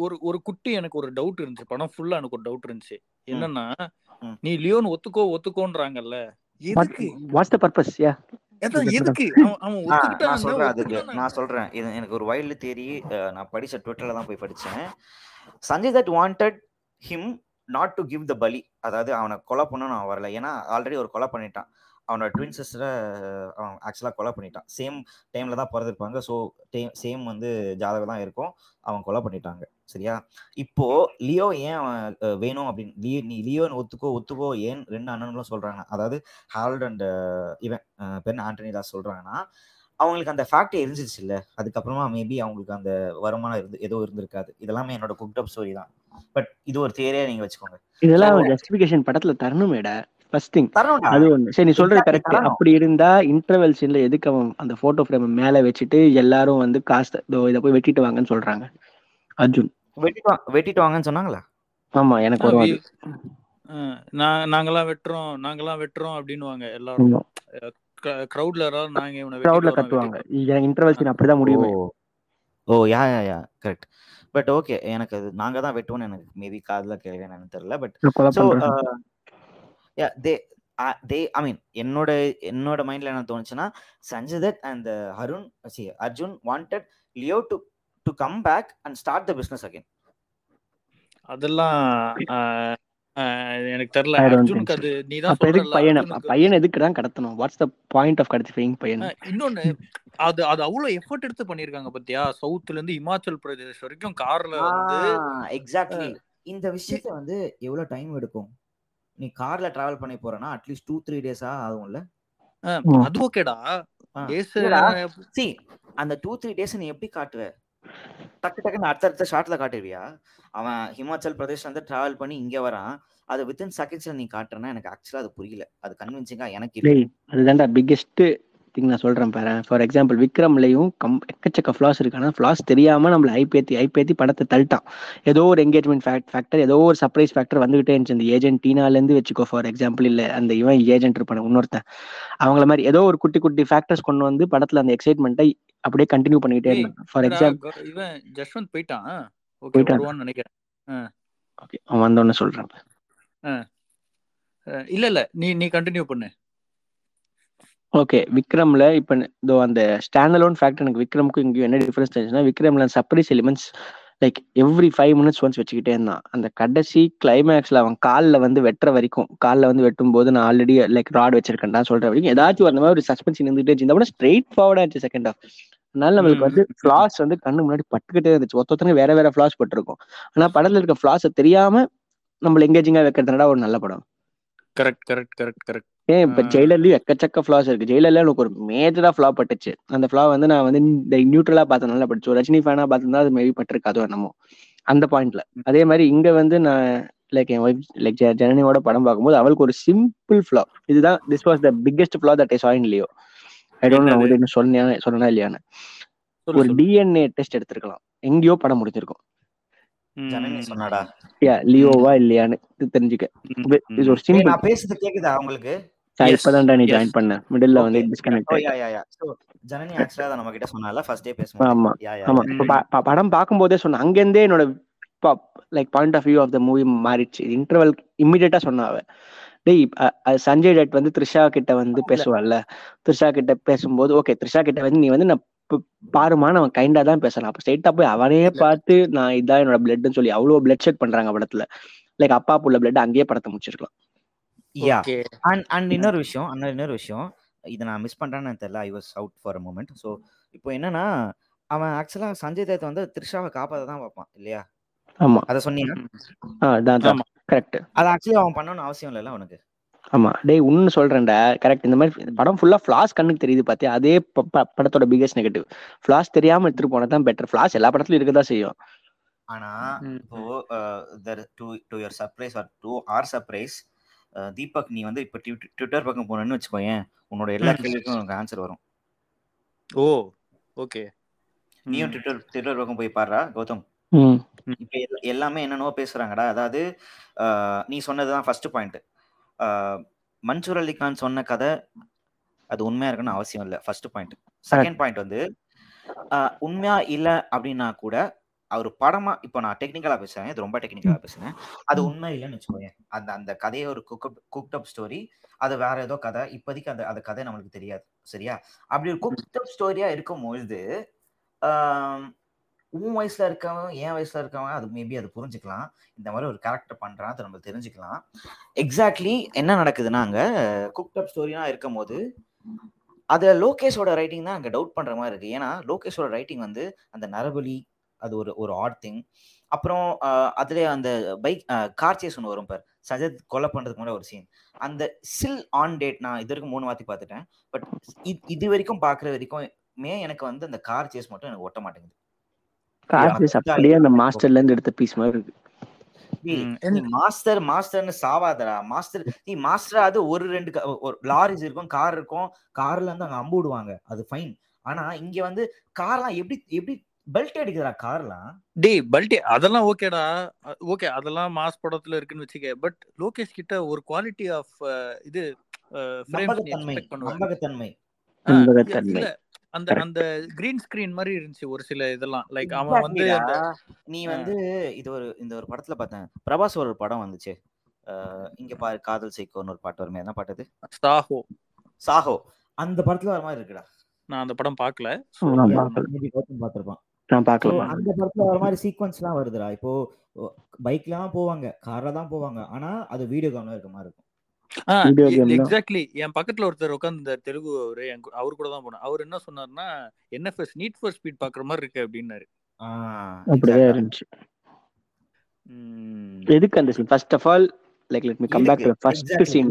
S1: ஒரு ஒரு குட்டி எனக்கு ஒரு டவுட் இருந்துச்சு. படம் ஃபுல்லா எனக்கு ஒரு டவுட் இருந்துச்சு. என்னன்னா. நீ லியோன் ஒத்துக்கோ ஒத்துக்கோன்றாங்கல்ல. எதுக்கு?
S3: வாட்ஸ் த பர்பஸ் யா
S2: நான் சொல்றேன் அதுக்கு நான் சொல்றேன். இது எனக்கு ஒரு வைல்டு தேரி நான் படிச்ச ட்விட்டர்ல தான் போய் படிச்சேன். Sanjay Dutt wanted him not to give the பலி. அதாவது அவனை கொலை பண்ணணும்னு அவன் வரல. ஏன்னா ஆல்ரெடி ஒரு கொலை பண்ணிட்டான். அவனோட ட்வின் சிஸ்டரை அவன் ஆக்சுவலாக கொலை பண்ணிட்டான். சேம் டைம்ல தான் பிறந்திருப்பாங்க. ஸோ சேம் வந்து ஜாதகம் தான் இருக்கும். அவன் கொலை பண்ணிட்டாங்க. சரியா? இப்போ லியோ ஏன் அவன் வேணும் அப்படின்னு லீ நீ லியோன்னு ஒத்துக்கோ ஒத்துக்கோ ஏன் ரெண்டு அண்ணன்களும் சொல்றாங்க. அதாவது ஹால்ட் அண்ட் இவன் பெண் ஆண்டனி தாஸ் சொல்றாங்கன்னா அவங்களுக்கு அந்த ஃபேக்ட் எரிஞ்சிருச்சு இல்ல. அதுக்கப்புறமா மேபி அவங்களுக்கு அந்த வருமானம் இருந்து ஏதோ இருந்திருக்காது. இதெல்லாமே என்னோட குக்ட் அப் ஸ்டோரி தான். பட் இது ஒரு தேரியா நீங்க வச்சுக்கோங்க.
S3: இதெல்லாம் ஜஸ்டிபிகேஷன் படத்துல தரணுமேடா. ஃபர்ஸ்ட் திங் அது ஒண்ணு. சரி நீ சொல்றது கரெக்ட். அப்படி இருந்தா இன்டர்வெல் சீன்ல எதுக்கு அவன் அந்த போட்டோ ஃப்ரேம் மேல வச்சுட்டு எல்லாரும் வந்து காசு இதோ போய் வெட்டிட்டு வாங்கன்னு சொல்றாங்க? அர்ஜுன்.
S2: வெட்டிட்டு வா- வெட்டிட்டு வாங்கன்னு சொன்னாங்களா?
S3: ஆமா எனக்கு
S1: நான் நாங்கெல்லாம் வெட்டுறோம் நாங்கெல்லாம் வெட்டுறோம் அப்படின்னுவாங்க எல்லாரும். கிரௌட்ல யாராவது நாங்க இவனை வெட்டிட்டு
S3: எனக்கு இன்டர்வெல் சீன் அப்படிதான் முடியுமே.
S2: ஓ yeah yeah yeah. Correct but okay எனக்கு அது நாங்க தான் வெட்டுவோம்னு எனக்கு மேபி காதுல கேட்கறேன் எனக்கு தெரியல பட்
S3: நான் கொலை
S2: ஸோ
S3: பண்றேன்
S2: யா தே தே ஐ மீன் என்னோட என்னோட மைண்ட்ல என்ன தோணுச்சுன்னா சஞ்சய் தத் அண்ட் ஹருண் C Arjun wanted Leo to to come back and start the business again
S1: அதெல்லாம் ஆஹ், ஆஹ், எனக்கு தெரியல.
S3: I don't think
S1: அர்ஜுனுக்கு. அது நீ தான்
S3: பையனை பையன் எதுக்கு தான் கடத்தணும்? வாட்ஸ் த பாயிண்ட் ஆஃப் கடத்திஃபைங் பையன்?
S1: இன்னொன்னு அது அது அவ்வளவு எஃபர்ட் எடுத்து பண்ணிருக்காங்க பாத்தியா? சவுத்ல இருந்து இமாச்சல் பிரதேஷ் வரைக்கும் கார்ல வந்து
S2: எக்ஸாக்ட்லி இந்த விஷயத்த வந்து எவ்வளவு டைம் எடுக்கும்? நீ கார்ல டிராவல் பண்ணி போறேன்னா அட்லீஸ்ட் டூ த்ரீ டேஸா ஆகும்ல.
S1: அது ஓகேடா.
S2: சி அந்த டூ த்ரீ டேஸ் நீ எப்படி காட்டுவ? டக்கு டக்குன்னு அடுத்த அடுத்த ஷார்ட்ல காட்டுவியா அவன் ஹிமாச்சல் பிரதேஷ்ல இருந்து டிராவல் பண்ணி இங்க வரான். அது வித்தின் செகண்ட்ஸ்ல நீ காட்டுறனா எனக்கு ஆக்சுவலா அது புரியல. அது கன்வின்சிங்கா எனக்கு இல்ல.
S3: அதுதான்டா பிக்கெஸ்ட் திங் நான் சொல்றேன் பாரு. ஃபார் எக்ஸாம்பிள் விக்ரம்லயும் கம் எக்கச்சக்க ஃபிளாஸ் இருக்கு ஆனா ஃபிளாஸ் தெரியாம நம்மள ஐபேத்தி ஐபேத்தி படத்தை தள்ளிட்டான். ஏதோ ஒரு என்கேஜ்மெண்ட் ஃபேக்டர் ஏதோ ஒரு சர்ப்ரைஸ் ஃபேக்டர் வந்துகிட்டே இருந்துச்சு. இந்த ஏஜென்ட் டீனால இருந்து வச்சுக்கோ ஃபார் எக்ஸாம்பிள் இல்ல அந்த இவன் ஏஜென்ட் இருப்பான இன்னொருத்தன். அவங்கள மாதிரி ஏதோ ஒரு குட்டி குட்டி ஃபேக்டர்ஸ் கொண்டு வந்து படத்துல அந்த எக்ஸைட்மெண்ட்டை அப்படியே கண்டினியூ பண்ணிக்கிட்டே
S1: ஏய்,
S3: இருந்தாங்க ஃபார் எக்ஸாம்பிள்
S1: இவன் ஜஸ்வந்த் போயிட்டான்?
S3: போயிட்டானா?
S1: நினைக்கிறேன்.
S3: ஓகே அவன் வந்தோன்னு சொல்றேன்.
S1: அஹ், இல்ல இல்ல நீ நீ கண்டினியூ பண்ணு.
S3: ஓகே விக்ரம்ல இப்ப இதோ அந்த ஸ்டாண்டலோன் ஃபேக்ட் எனக்கு விக்ரமுக்கும் இங்கேயும் என்ன டிஃபரன்ஸ் தெரிஞ்சுன்னா விக்ரம்ல surprise elements like every five minutes once வச்சுக்கிட்டே இருந்தான். அந்த கடைசி கிளைமேக்ஸ்ல அவன் காலில் வந்து வெட்டுற வரைக்கும் காலில் வந்து வெட்டும் போது நான் ஆல்ரெடி லைக் ராட் வச்சிருக்கேன்டா சொல்ற வரைக்கும் ஏதாச்சும் அந்த மாதிரி ஒரு சஸ்பென்ஸ் இருந்துகிட்டே இருந்தா கூட ஸ்ட்ரெயிட் ஃபார்வர்டா இருந்துச்சு செகண்ட் ஆஃப் அதனால நம்மளுக்கு வந்து ஃபிளாஸ் வந்து கண்ணு முன்னாடி பட்டுக்கிட்டே இருந்துச்சு. ஒத்தொத்தனை வேற வேற ஃபிளாஸ் பட்டிருக்கும். ஆனா படத்துல இருக்க ஃபிளாஸை தெரியாம நம்மள எங்கேஜிங்கா வைக்கிறதுனால ஒரு நல்ல படம்.
S1: கரெக்ட் கரெக்ட் கரெக்ட் கரெக்ட்
S3: ஏன் இப்ப. ஜெயிலர்லயும் எக்கச்சக்க ஃபிளாஸ் இருக்கு. ஜெயிலர்ல எனக்கு ஒரு மேஜரா ஃபிளா பட்டுச்சு. அந்த ஃபிளா வந்து நான் வந்து இந்த நியூட்ரலா பார்த்தனால பட்டுச்சு ஒரு ரஜினி ஃபேனா பார்த்திருந்தா அது மேபி பட்டிருக்காதோ என்னமோ. அந்த பாயிண்ட்ல அதே மாதிரி இங்க வந்து நான் லைக் என் ஒய்ஃப் லைக் ஜனனியோட படம் பார்க்கும்போது அவளுக்கு ஒரு சிம்பிள் ஃபிளா இதுதான் this was the biggest flaw that I saw in Leo
S1: I
S3: don't know சொன்னா இல்லையான்னு. ஒரு டிஎன்ஏ டெஸ்ட் எடுத்திருக்கலாம். எங்கேயோ படம் முடிஞ்சிருக்கும்.
S2: சொன்னாடா.
S3: யா லியோவா இல்லையான்னு தெரிஞ்சுக்க. இது ஒரு சிம்பிள்
S2: நான் பேசுறது கேக்குதா உங்களுக்கு?
S3: இப்பதான்டா நீ. ஜாயின் பண்ண. மிடில்ல வந்து
S2: Okay.
S3: டிஸ்கனெக்ட்
S2: ஓ
S3: ஆயிட்ட.
S2: யா யா யா சோ ஜனனி ஆக்சுவலா அதை நம்ம கிட்ட சொன்னால ஃபர்ஸ்ட் டே
S3: ஆமா ஆமா. படம் பார்க்கும்போதே சொன்னேன் அங்கிருந்தே என்னோட like point of view of the movie மாறிடுச்சு. இன்டர்வல் இம்மிடியட்டா சொன்ன அவ. டேய் சஞ்சய் டட் வந்து த்ரிஷா கிட்ட வந்து பேசுவாள்ல. த்ரிஷா கிட்ட பேசும்போது ஓகே த்ரிஷா கிட்ட வந்து நீ வந்து நான் பாருமா அவன் கைண்டா தான் பேசலாம். அப்ப ஸ்ட்ரைட்டா போய் அவனே பார்த்து நான் இதான் என்னோட பிளட்னு சொல்லி அவ்வளவு பிளட் ஷெட் பண்றாங்க படத்துல. லைக் அப்பா புள்ள பிளட் அங்கேயே படத்தை முடிச்சிருக்கலாம்.
S2: யா அண்ட் அண்ட் இன்னொரு விஷயம் அண்ட் இன்னொரு விஷயம் இதை நான் மிஸ் பண்றேன்னு தெரியல. I was out for a moment so இப்போ என்னன்னா அவன் ஆக்சுவலா சஞ்சய் தத் வந்து த்ரிஷாவை காப்பாற்ற தான் பார்ப்பான் இல்லையா?
S3: ஆமா.
S2: அதை சொன்னீங்க.
S3: கரெக்ட்
S2: அது ஆக்சுவலி அவன் பண்ணணும்னு அவசியம் இல்லைல்ல அவனுக்கு?
S3: ஆமா. டேய் உன்னு சொல்றேன்டா. கரெக்ட் இந்த மாதிரி படம் ஃபுல்லா ஃபிளாஸ் கண்ணுக்கு தெரியுது பாத்தியா? அதே படத்தோட பிகெஸ்ட் நெகட்டிவ் ஃபிளாஸ் தெரியாம எடுத்துட்டு போனா தான் பெட்டர் ஃபிளாஸ் எல்லா படத்துலயும் இருக்கதான் செய்யும்.
S2: ஆனா. இப்போ to to your surprise or to or surprise Deepak நீ வந்து இப்போ ட்விட்டர் பக்கம் போனேன்னு வச்சுக்கோயேன் உன்னோட எல்லா. கேள்விக்கும் உனக்கு ஆன்சர் வரும்.
S1: Oh okay.
S2: நீயும் ட்விட்டர் ட்விட்டர் பக்கம் போய் பாடுறா கௌதம்? இப்போ எல்லா- எல்லாமே என்னென்னவோ பேசுறாங்கடா. அதாவது நீ சொன்னதுதான் ஃபர்ஸ்ட் பாயிண்ட் மன்சூர் அலி கான் சொன்ன கதை அது உண்மையா இருக்கணும்னு அவசியம் இல்லை. ஃபர்ஸ்ட் பாயிண்ட் செகண்ட் பாயிண்ட் வந்து உண்மையா இல்லை அப்படின்னா கூட அவர் படமா இப்போ நான் டெக்னிக்கலா பேசுறேன். இது ரொம்ப டெக்னிக்கலா பேசுறேன். அது உண்மை இல்லைன்னு வச்சுக்கோங்க அந்த அந்த கதையை ஒரு குக் குக்ட் அப் ஸ்டோரி அது வேற ஏதோ கதை. இப்போதைக்கு அந்த அந்த கதை நம்மளுக்கு தெரியாது. சரியா? அப்படி ஒரு குக்ட் அப் ஸ்டோரியா இருக்கும்பொழுது ஆஹ், உன் வயசுல இருக்கவன் என் வயசுல இருக்கவன் அது மேபி அது புரிஞ்சுக்கலாம். இந்த மாதிரி ஒரு கேரக்டர் பண்றான் அதை நம்ம தெரிஞ்சுக்கலாம். எக்ஸாக்ட்லி என்ன நடக்குதுன்னா அங்க குக்டப் அப் இருக்கும் போது அதுல லோகேஷோட ரைட்டிங் தான் அங்க டவுட் பண்ற மாதிரி இருக்கு. ஏன்னா லோகேஷோட ரைட்டிங் வந்து அந்த நரபலி அது ஒரு ஒரு ஆட் திங் அப்புறம் அதுல அந்த பைக் கார் சேஸ் ஒன்று வரும் பார் சஜத் கொலை பண்றதுக்கு முன்னாடி ஒரு சீன் அந்த சில் ஆன் டேட் நான் இது வரைக்கும் மூணு வாத்தி பார்த்துட்டேன். பட் இது வரைக்கும் பார்க்குற வரைக்கும் மே எனக்கு வந்து அந்த கார் சேஸ் மட்டும் எனக்கு ஒட்ட மாட்டேங்குது.
S3: கார்சியஸ் அப்படியே அந்த மாஸ்டர்ல இருந்து எடுத்த பீஸ் மாதிரி இருக்கு.
S2: மாஸ்டர் மாஸ்டர்னு சாவாதடா. மாஸ்டர் நீ மாஸ்டர் அது ஒரு ரெண்டு ஒரு லாரிஸ் இருக்கும் கார் இருக்கும். கார்ல இருந்து அங்க அம்பு விடுவாங்க. அது ஃபைன் ஆனா இங்க வந்து கார்லாம் எப்படி எப்படி பெல்ட் அடிக்குதுடா கார்லாம்
S1: டேய் பல்டி அதெல்லாம் ஓகேடா ஓகே அதெல்லாம் மாஸ் படத்துல இருக்குன்னு வச்சுக்க பட் லோகேஷ் கிட்ட ஒரு குவாலிட்டி ஆஃப் இது
S2: நம்பகத்தன்மை நம்பகத்தன்மை.
S1: அந்த. அந்த கிரீன் ஸ்கிரீன் மாதிரி இருந்துச்சு ஒரு சில இதெல்லாம். லைக் அவன் வந்து.
S2: நீ வந்து இது ஒரு இந்த ஒரு படத்துல பார்த்தேன். பிரபாஸ் ஒரு படம் வந்துச்சு. இங்க பாரு காதல் சைக்கோன்னு ஒரு பாட்டு வருமே என்ன பாட்டு
S1: சாஹோ.
S2: சாஹோ. அந்த படத்துல வர மாதிரி இருக்குடா.
S1: நான் அந்த படம் பார்க்கல.
S2: பார்த்திருப்பான்.
S3: நான்
S2: ஸோ
S3: பார்க்கல.
S2: அந்த படத்துல வர மாதிரி சீக்வன்ஸ்லாம் வருதுடா. இப்போ பைக்லாம் போவாங்க கார்ல தான் போவாங்க. ஆனா அது வீடியோ கேம்ல இருக்க மாதிரி இருக்கும்.
S1: எக்ஸாக்ட்லி என் பக்கத்துல ஒருத்தர் உட்காந்து தெலுங்கு அவரு அவர் கூட தான் போனேன் அவர் என்ன சொன்னாருன்னா என்எஃப்எஸ் நீட் ஃபார் ஸ்பீட் பாக்குற மாதிரி இருக்கு அப்படின்னாரு.
S3: இருந்துச்சு. எதுக்கு அந்த scene first of all like let me come
S2: back?
S3: To first
S2: Exactly. Scene?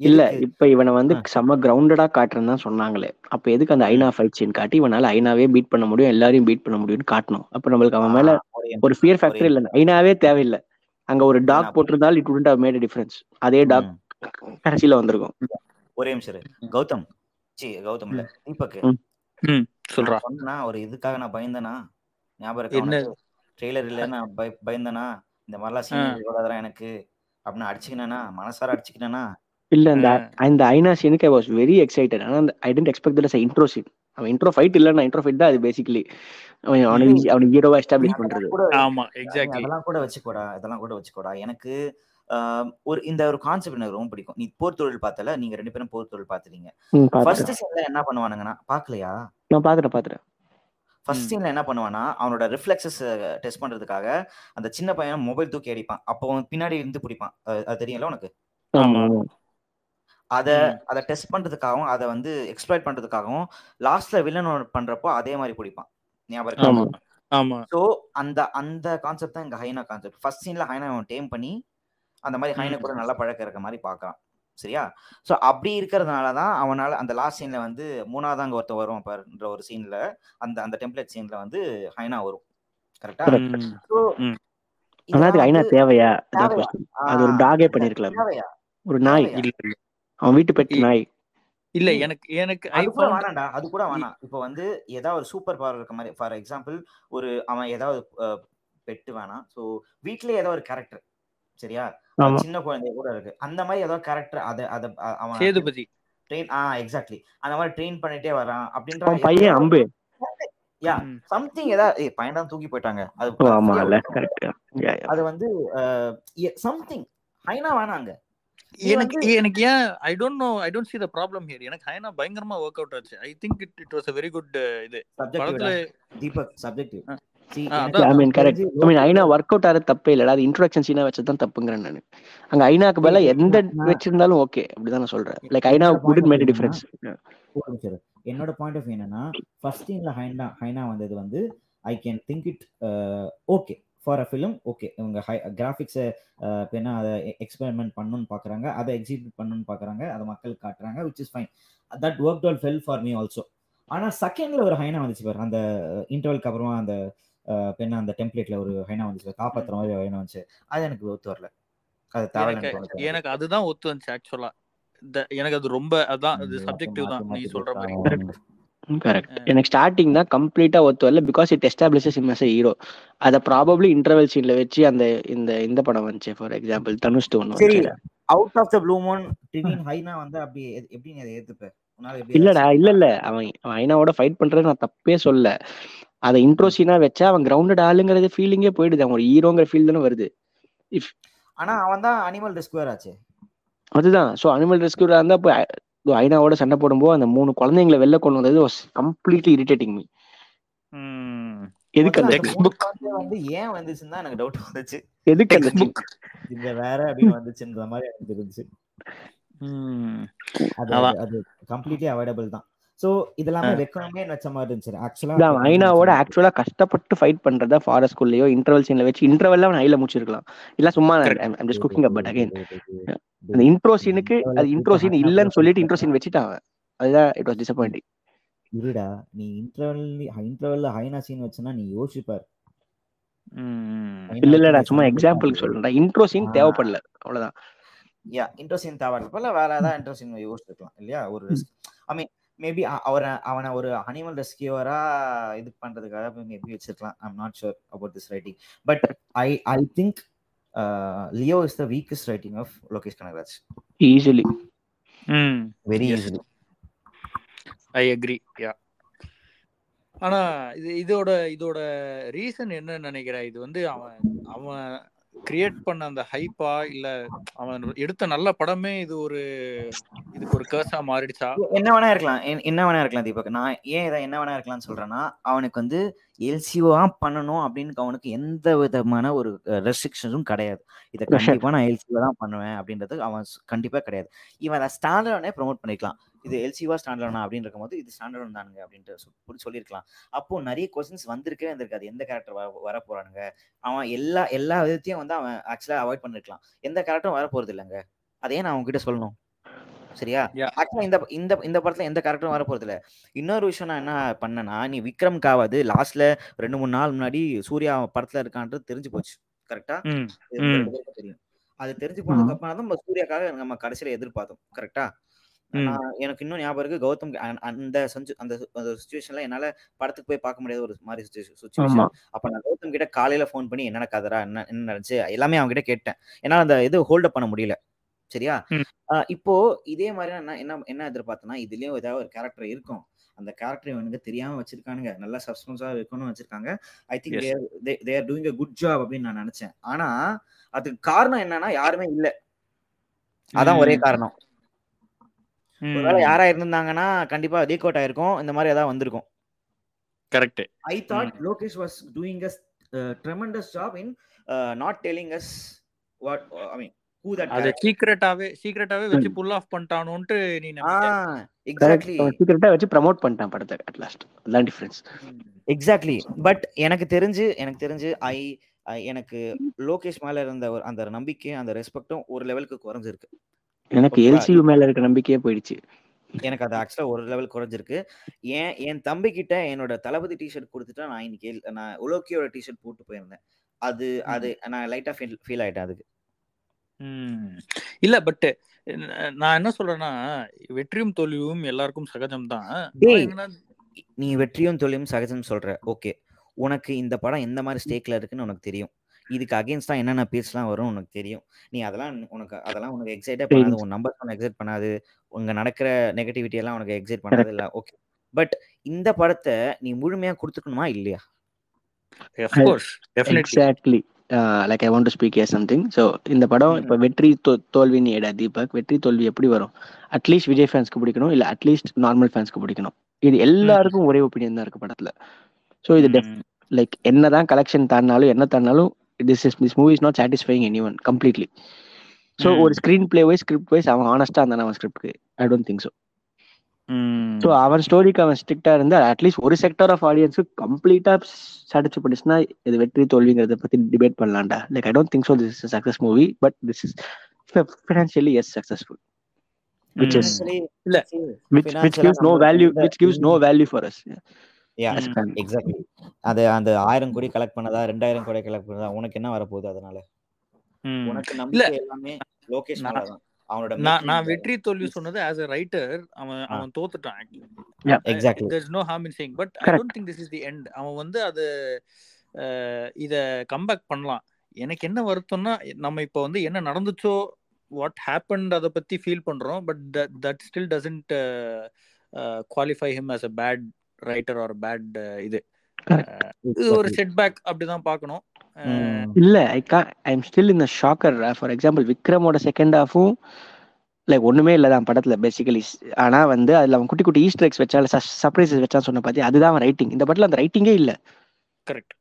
S3: இல்ல? இப்ப இவனை வந்து. செம கிரவுண்டடா காட்டுறேன்னு தான் சொன்னாங்களே அப்ப எதுக்கு அந்த. ஐநா ஃபைட் சீன் காட்டி இவனால ஐநாவே பீட் பண்ண முடியும் எல்லாரையும் பீட் பண்ண முடியும்னு காட்டணும் அப்ப நம்மளுக்கு அவன் மேல
S2: ஒரே
S3: ஃபியர் ஃபேக்டர் இல்ல. ஐநாவே தேவையில்லை அங்க ஒரு dog போட்டிருந்தால் it wouldn't have made difference அதே டாக். கடைசியில வந்திருக்கும்.
S2: ஒரே நிமிஷம். கௌதம். சி கௌதம் இல்ல. தீபக்
S1: சொல்றா.
S2: நான் சொன்னா ஒரு இதுக்காக நான் பயந்தனா? ஞாபகம் ட்ரெய்லர் இல்ல நான் பய பயந்தனா? இந்த மாதிரிலாம். சீன் கூடாதுடா எனக்கு. அப்படின்னு அடிச்சுக்கினா மனசார அடிச்சுக்கினா
S3: இல்ல அந்த
S1: ஆ.
S3: அந்த ஐநா சீனுக்கு ஐ வாஸ் வெரி எக்ஸைட்டட் ஆனா அந்த I didn't expect that intro scene அவன் இன்ட்ரோ ஃபைட் இல்லைன்னா இன்ட்ரோ ஃபைட் தான் அது பேசிக்கலி அவன் அவனுக்கு அவனுக்கு ஹீரோவா எஸ்டாப்ளிஷ் பண்றது.
S1: ஆமா எக்ஸாக்ட்லி
S2: அதெல்லாம் கூட வச்சுக்கோடா இதெல்லாம் கூட வச்சுக்கோடா. எனக்கு ஒரு இந்த ஒரு கான்செப்ட் எனக்கு ரொம்ப பிடிக்கும். நீ போர் தொழில் பார்த்தல நீங்க ரெண்டு பேரும் போர் தொழில் பாத்துறீங்க ஃபர்ஸ்ட் சீன்ல என்ன பண்ணுவானுங்கன்னா பாக்கலையா
S3: நான் பாத்துட்டேன் பாத்துட்டேன்
S2: ஃபர்ஸ்ட். சீன்ல என்ன பண்ணுவானா அவனோட ரிஃப்ளெக்சஸ் டெஸ்ட் பண்றதுக்காக அந்த சின்ன பையன் மொபைல் தூக்கி அடிப்பான். அப்போ அவன் பின்னாடி இருந்து பிடிப்பான். அது தெரியும்ல உனக்கு? அத. அதை டெஸ்ட் பண்றதுக்காகவும் அதை வந்து எக்ஸ்ப்ளாய்ட் பண்றதுக்காகவும் லாஸ்ட்ல வில்லன் பண்றப்போ அதே மாதிரி பிடிப்பான். ஞாபகம்
S1: ஆமா
S2: ஸோ அந்த அந்த கான்செப்ட் தான் இங்க ஹைனா கான்செப்ட் ஃபர்ஸ்ட் சீன்ல ஹைனா அவன் டேம் பண்ணி அந்த மாதிரி ஹைனா
S1: ம்.
S2: கூட நல்ல பழக்கம் இருக்க மாதிரி பார்க்கறான் சரியா? ஸோ அப்படி இருக்கிறதுனால தான் அவனால அந்த லாஸ்ட் சீன்ல வந்து மூணாவது அங்க ஒருத்தன் வரும் பாருன்ற ஒரு சீன்ல அந்த அந்த டெம்ப்ளேட் சீன்ல வந்து ஹைனா வரும். கரெக்டா. ஸோ
S3: ஐநா தேவையா? அது ஒரு டாகே பண்ணிருக்கலாம் ஒரு நாய். அவன் வீட்டு பெட்
S1: இ-
S3: நாய்.
S1: இல்ல எனக்கு எனக்கு
S2: அது கூட வேணாம்டா. அது கூட வேணாம். இப்போ வந்து ஏதாவது ஒரு சூப்பர் பவர் இருக்க மாதிரி ஃபார் எக்ஸாம்பிள் ஒரு அவன் ஏதாவது பெட்டு வேணாம். ஸோ வீட்லயே ஏதோ ஒரு கேரக்டர் சரியா? சின்ன குழந்தை கூட இருக்கு. அந்த மாதிரி ஏதோ கேரக்டர் அதை அதை அவன்
S1: சேதுபதி.
S2: ட்ரெயின் ஆ எக்ஸாக்ட்லி அந்த மாதிரி ட்ரெயின் பண்ணிட்டே வரான் அப்படின்ற
S3: பையன் அம்பு.
S2: யா. சம்திங் ஏதாவது பையன் தான் தூக்கி போயிட்டாங்க. அது அது
S3: ஆமா
S2: ஃப்ரீயா
S3: இல்ல
S2: விட்டுருவாங்க
S3: கரெக்ட்
S2: அது வந்து சம்திங் ஹைனா வேணாங்க
S1: எனக்கு எனக்கு ஏன் I don't know I don't see the problem here எனக்கு ஹைனா பயங்கரமா ஒர்க் அவுட் ஆச்சு. I think it it was a very good இது.
S2: தீபக் சப்ஜெக்டிவ்
S3: ஐ
S1: அதான்
S3: மீன் கரெக்ட்
S2: தெரிஞ்சு
S3: ஐ மீன் ஐநா
S2: லோகேஷ்
S3: ஒர்க் அவுட் ஆகிறது தப்பே இல்லடா. அது இன்ட்ரோடக்ஷன் சீனா வச்சதான் தப்புங்கிறேன் நான். அங்க ஐநாக்கு பதிலா எந்த வச்சிருந்தாலும் ஓகே அப்படிதான் நான் சொல்றேன். லைக் ஐநா
S2: என்னோட பாயிண்ட்
S3: குட்
S2: ஆஃப்
S3: மேட்
S2: என்னன்னா
S3: டிஃபரன்ஸ்
S2: ஒரு நிமிஷம் இரு. என்னோட பாயிண்ட் ஆஃப் என்னன்னா ஃபர்ஸ்ட் ஹைனா ஹைனா வந்தது வந்து I can think it okay for a film okay இவங்க ஹை கிராஃபிக்ஸை இப்போ என்ன அதை எக்ஸ்பெரிமெண்ட் பண்ணணும்னு பார்க்குறாங்க அதை எக்ஸிக்யூட் பண்ணணும்னு பார்க்குறாங்க அதை மக்களுக்கு காட்டுறாங்க which is fine that work all fell for me also ஆனால் செகண்ட்ல ஒரு ஹைனா வந்துச்சு பாரு அந்த இன்டர்வல்க்கு அப்புறமா அந்த பெண்ண அந்த டெம்ப்ளேட்ல ஒரு ஹைனா வந்துச்சு காப்பாத்துற மாதிரி ஹைனா வந்துச்சு. அது எனக்கு ஒத்து வரல. அது தோணுச்சு. எனக்கு
S1: அதுதான் ஒத்து வந்துச்சு ஆக்சுவலா எனக்கு அது ரொம்ப அதான் அது சப்ஜெக்டிவ் தான் நீ சொல்ற மாதிரி.
S3: கரெக்ட் எனக்கு ஸ்டார்டிங் தான் கம்ப்ளீட்டா ஒத்து வரல because it establishes him as hero அதை ப்ராபப்ளி இன்டர்வல் சீன்ல வச்சு அந்த இந்த இந்த படம் வந்துச்சு ஃபார் எக்ஸாம்பிள் தனுஷ் ஒன்று
S2: சரி out of the blue moon twin hyena வந்து அப்படி எப்படி நீ அதை ஏத்துப்ப?
S3: இல்லடா இல்ல இல்ல? அவன் அவன் ஐநாவோட ஃபைட் பண்றது நான் தப்பே சொல்ல அதை இன்ட்ரோ சீனா வச்சா அவன் கிரவுண்டட் ஆளுங்கிறது ஃபீலிங்கே போயிடுது. அவன் ஒரு ஹீரோங்கிற ஃபீல் தானே வருது. இஃப்
S2: ஆனா அவன் தான் அனிமல் ரெஸ்குவர் ஆச்சு.
S3: அதுதான். ஸோ அனிமல் ரெஸ்கியூரா இருந்தா ஐ- ஐநாவோட சண்டை போடும்போது அந்த மூணு குழந்தைங்களை வெளில கொண்டு வந்தது வாஸ் கம்ப்ளீட்லி இரிட்டேட்டிங் மீ
S1: ம்.
S3: எதுக்கு அந்த
S1: டெக்ஸ்ட் புக்
S2: வந்து ஏன் வந்துச்சுன்னு தான் எனக்கு டவுட் வந்துச்சு.
S3: எதுக்கு அந்த
S1: புக்
S2: இந்த வேற அப்படின்னு வந்துச்சுன்ற மாதிரி எனக்கு தெரிஞ்சு. அது கம்ப்ளீட்லி அவாய்டபிள் தான். சோ இதெல்லாமே. வைக்கணுமே வச்ச மாதிரி இருந்துச்சு. ஆக்சுவலா
S3: ஐநாவோட ஆக்சுவலா கஷ்டப்பட்டு ஃபைட் பண்றதா ஃபாரஸ்ட்குள்ளேயோ இன்டர்வல் சீன்ல வச்சு இன்டர்வெல்ல அவன் ஐல முடிச்சிருக்கலாம். இல்ல சும்மா
S1: correct
S3: just cooking up but again அந்த இன்ட்ரோ சீனுக்கு அது இன்ட்ரோ சீன் இல்லன்னு சொல்லிட்டு இன்ட்ரோ சீன் வச்சுட்டான் அவன். அதுதான் இட் வாஸ் டிசப்பாயிண்டிங்
S2: இருடா நீ இன்டர்வல் இன்டர்வல்ல ஹைனா சீன் வச்சனா நீ யோசிப்பார்.
S1: ம்
S3: இல்ல இல்லடா சும்மா எக்ஸாம்பிளுக்கு சொல்றேன் இன்ட்ரோ சீன் தேவைப்படல அவ்வளவுதான்.
S2: யா இன்ட்ரெஸ்டிங் தேவைப்படல வேற ஏதாவது இன்ட்ரெஸ்டிங் யோசிச்சிருக்கலாம் இல்லையா? ஒரு ஐ மீன் மேபி அவரை அவனை ஒரு அனிமல் ரெஸ்கியூவரா இது பண்றதுக்காக மேபி வச்சிருக்கலாம். I'm not sure about this writing but I I think Leo is the weakest writing of
S3: Lokesh
S1: Kanagaraj
S2: easily
S1: very.
S2: Easily
S1: I agree yeah ஆனா இது இதோட இதோட ரீசன் என்ன நினைக்கிறேன். இது வந்து அவன் அவன் கிரியேட் பண்ண அந்த ஹைப்பா இல்ல அவன் எடுத்த நல்ல படமே இது ஒரு இதுக்கு ஒரு கேர்ஸா மாறிடுச்சா?
S2: என்ன வேணா இருக்கலாம். என்ன வேணா இருக்கலாம் தீபக். நான் ஏன் இதை என்ன வேணா இருக்கலாம்னு சொல்றேன்னா அவனுக்கு வந்து எல்சிஓவா பண்ணணும் அப்படின்னு அவனுக்கு எந்த விதமான ஒரு ரெஸ்ட்ரிக்ஷனும் கிடையாது. இதை
S3: Sure.
S2: கண்டிப்பா நான் எல்சிஓ தான் பண்ணுவேன் அப்படின்றது அவன் ஸ்- கண்டிப்பா கிடையாது. இவன் அதை ஸ்டாண்டர்டனே ப்ரோமோட் பண்ணிக்கலாம். இது எல்சிவா ஸ்டாண்டர்டனா அப்படின்னு இருக்கும்போது இது ஸ்டாண்டர்ட் தானுங்க அப்படின்ட்டு சொல்லியிருக்கலாம். அப்போ நிறைய கொஸ்டின்ஸ் வந்திருக்கவே வந்திருக்காது. எந்த கேரக்டர் வர வர போறானுங்க அவன் எல்லா எல்லா விதத்தையும் வந்து அவன் ஆக்சுவலா அவாய்ட் பண்ணிருக்கலாம். எந்த கேரக்டரும் வர போறது இல்லைங்க. அதே நான் உங்ககிட்ட சொல்லணும். சரியா. ஆக்சுவலா இந்த இந்த இந்த படத்துல எந்த கேரக்டரும் வர போறது இல்ல இன்னொரு விஷயம் நான் என்ன பண்ணேன்னா நீ விக்ரம்காவது லாஸ்ட்ல ரெண்டு மூணு நாள் முன்னாடி சூர்யா படத்துல இருக்கான்றது தெரிஞ்சு போச்சு. கரெக்டா தெரியும். அது தெரிஞ்சு போனதுக்கு அப்புறம் தான் நம்ம சூர்யாக்காக நம்ம கடைசியில எதிர்பார்த்தோம் கரெக்டா எனக்கு இன்னும் ஞாபகம் இருக்கு கௌதம் அந்த- அந்த சஞ்சு அந்த சுச்சுவேஷன்ல என்னால படத்துக்கு போய் பார்க்க முடியாத ஒரு மாதிரி சுச்சுவேஷன் அப்ப நான் கௌதம் கிட்ட காலையில ஃபோன் பண்ணி என்ன கதரா என்ன என்ன நடந்துச்சு? எல்லாமே அவங்க கிட்ட கேட்டேன். என்னால அந்த இது ஹோல்ட் அப் பண்ண முடியல. சரியா? இப்போ இதே மாதிரி நான் என்ன என்ன எதிர்பார்த்தேன்னா இதுலயும் ஏதாவது ஒரு கேரக்டர் இருக்கும். அந்த கேரக்டர் இவனுக்கு தெரியாம வச்சிருக்கானுங்க. நல்லா சஸ்பென்ஸா இருக்கணும்னு வச்சிருக்காங்க. I think
S1: Yes.
S2: They are doing a good job அப்படின்னு நான் நினைச்சேன். ஆனா அதுக்கு காரணம் என்னன்னா யாருமே இல்ல. அதான் ஒரே. காரணம். ஒருவேளை யாரா இருந்திருந்தாங்கன்னா கண்டிப்பா அவுட் ஆயிருக்கும். இந்த மாதிரி ஏதாவது வந்திருக்கும்.
S1: Correct
S2: I thought Lokesh was doing a uh, tremendous job in uh, not telling us what
S1: அத. சீக்ரெட்டாவே சீக்ரெட்டாவே வச்சு புல் ஆஃப் பண்ணிட்டானோன்ட்டு நீ
S2: exactly.
S3: சீக்கிரட்டா வச்சு ப்ரமோட் பண்ணிட்டான் படத்தை அட் லாஸ்ட் அதான் டிஃபரன்ஸ்
S2: எக்ஸாக்ட்லி பட் எனக்கு தெரிஞ்சு எனக்கு தெரிஞ்சு ஐ எனக்கு லோகேஷ் மேல இருந்த ஒரு அந்த நம்பிக்கை அந்த ரெஸ்பெக்டும் ஒரு லெவலுக்கு குறைஞ்சிருக்கு.
S3: எனக்கு? எல்சியூ மேல இருக்க நம்பிக்கையே போயிடுச்சு.
S2: எனக்கு அது ஆக்சுவலா ஒரு லெவல் குறைஞ்சிருக்கு. ஏன் என் தம்பி கிட்ட என்னோட தளபதி டிஷர்ட் கொடுத்துட்டா நான் இன்னைக்கு நான் உலோக்கியோட டிஷர்ட் போட்டு போயிருந்தேன். அது அது நான் லைட்டா ஃபீல் ஃபீல் ஆயிட்டேன் அதுக்கு.
S1: இல்ல பட் நான் என்ன சொல்றேன்னா வெற்றியும் தோல்வியும் எல்லாருக்கும் சகஜம் தான்.
S2: நீ வெற்றியும் தொழிலும் சகஜம் சொல்ற. ஓகே. உனக்கு இந்த படம் எந்த மாதிரி ஸ்டேக்ல இருக்குன்னு உனக்கு தெரியும். இதுக்கு அகைன்ஸ்டா என்னென்ன பேஸ்லாம் வரும் உனக்கு தெரியும். நீ அதெல்லாம் உனக்கு அதெல்லாம் உனக்கு எக்ஸைட்டே பண்ணாது. உன் நம்பர்ஸ் உனக்கு எக்ஸைட் பண்ணாது. உங்க நடக்கிற நெகட்டிவிட்டி எல்லாம் உனக்கு எக்ஸைட் பண்ணாது இல்ல. ஓகே பட் இந்த படத்தை நீ முழுமையா கொடுத்துக்கணுமா இல்லையா?
S1: Of course definitely.
S3: Exactly like I want to speak a something so இந்த படம். இப்போ வெற்றி தோ- தோல்வின்னு ஏடா தீபக் வெற்றி தோல்வி எப்படி வரும் அட்லீஸ்ட் விஜய் ஃபேன்ஸ்க்கு பிடிக்கணும் இல்லை அட்லீஸ்ட் நார்மல் ஃபேன்ஸ்க்கு பிடிக்கணும் இது எல்லாருக்கும் ஒரே ஒப்பீனியன் தான் இருக்கு படத்துல ஸோ இது. லைக் என்னதான் கலெக்ஷன் தாண்டினாலும் என்ன தாண்டினாலும் this is this movie is not satisfying anyone completely
S1: so.
S3: ஒரு screenplay wise script wise அவன் ஆனஸ்டா இருந்தான் அவன் ஸ்கிரிப்ட்க்கு I don't think
S1: so.
S3: So அவன் ஸ்டோரிக்கு அவன் ஸ்ட்ரிக்டா இருந்தா அட்லீஸ்ட் ஒரு செக்டர் ஆஃப் ஆடியன்ஸுக்கு கம்ப்ளீட்டா சாட்டிஸ்ஃபை பண்ணிச்சுன்னா இது வெற்றி தோல்விங்கிறத பத்தி debate பண்ணலாம்டா. Like I don't think so this is success movie but this is financially as successful which is
S1: இல்ல.
S3: which which gives no value which gives no value for us.
S2: Exactly. அது அந்த ஆயிரம் கோடி collect பண்ணதா ரெண்டாயிரம் கோடி collect பண்ணதா உனக்கு என்ன வரப்போகுது அதனால?
S1: ம்.
S2: உனக்கு நம்பிக்கை எல்லாமே லோகேஷ் மேலதான் அவனோட
S1: நான் நான். வெற்றி தோல்வி சொன்னது ஆஸ் a ரைட்டர் அவன். அவன் தோத்துட்டான்
S3: Yeah,
S2: exactly.
S1: There is no harm in saying but
S3: I.
S1: Don't think this is the end அவன் வந்து அது இத கம்பேக் பண்ணலாம் எனக்கு என்ன வருத்தம்னா நம்ம இப்போ வந்து என்ன நடந்துச்சோ வாட் ஹேப்பன்ட் அதை பத்தி ஃபீல் பண்றோம் but that still doesn't qualify him as a bad writer or bad இது இது ஒரு செட் பேக் அப்படிதான் பார்க்கணும்.
S3: இல்ல ஐ கா I am still in shocker for example விக்ரமோட second ஹாஃபும் லைக் ஒண்ணுமே இல்லதான் படத்துல பேசிக்கலி ஆனா வந்து அதுல அவன் குட்டி குட்டி ஈஸ்டர் எக்ஸ் வச்சா சர்ப்ரைசஸ் வச்சா சொன்ன பாத்தி அதுதான் அவன் ரைட்டிங் இந்த படத்துல அந்த ரைட்டிங்கே இல்ல.
S1: கரெக்ட்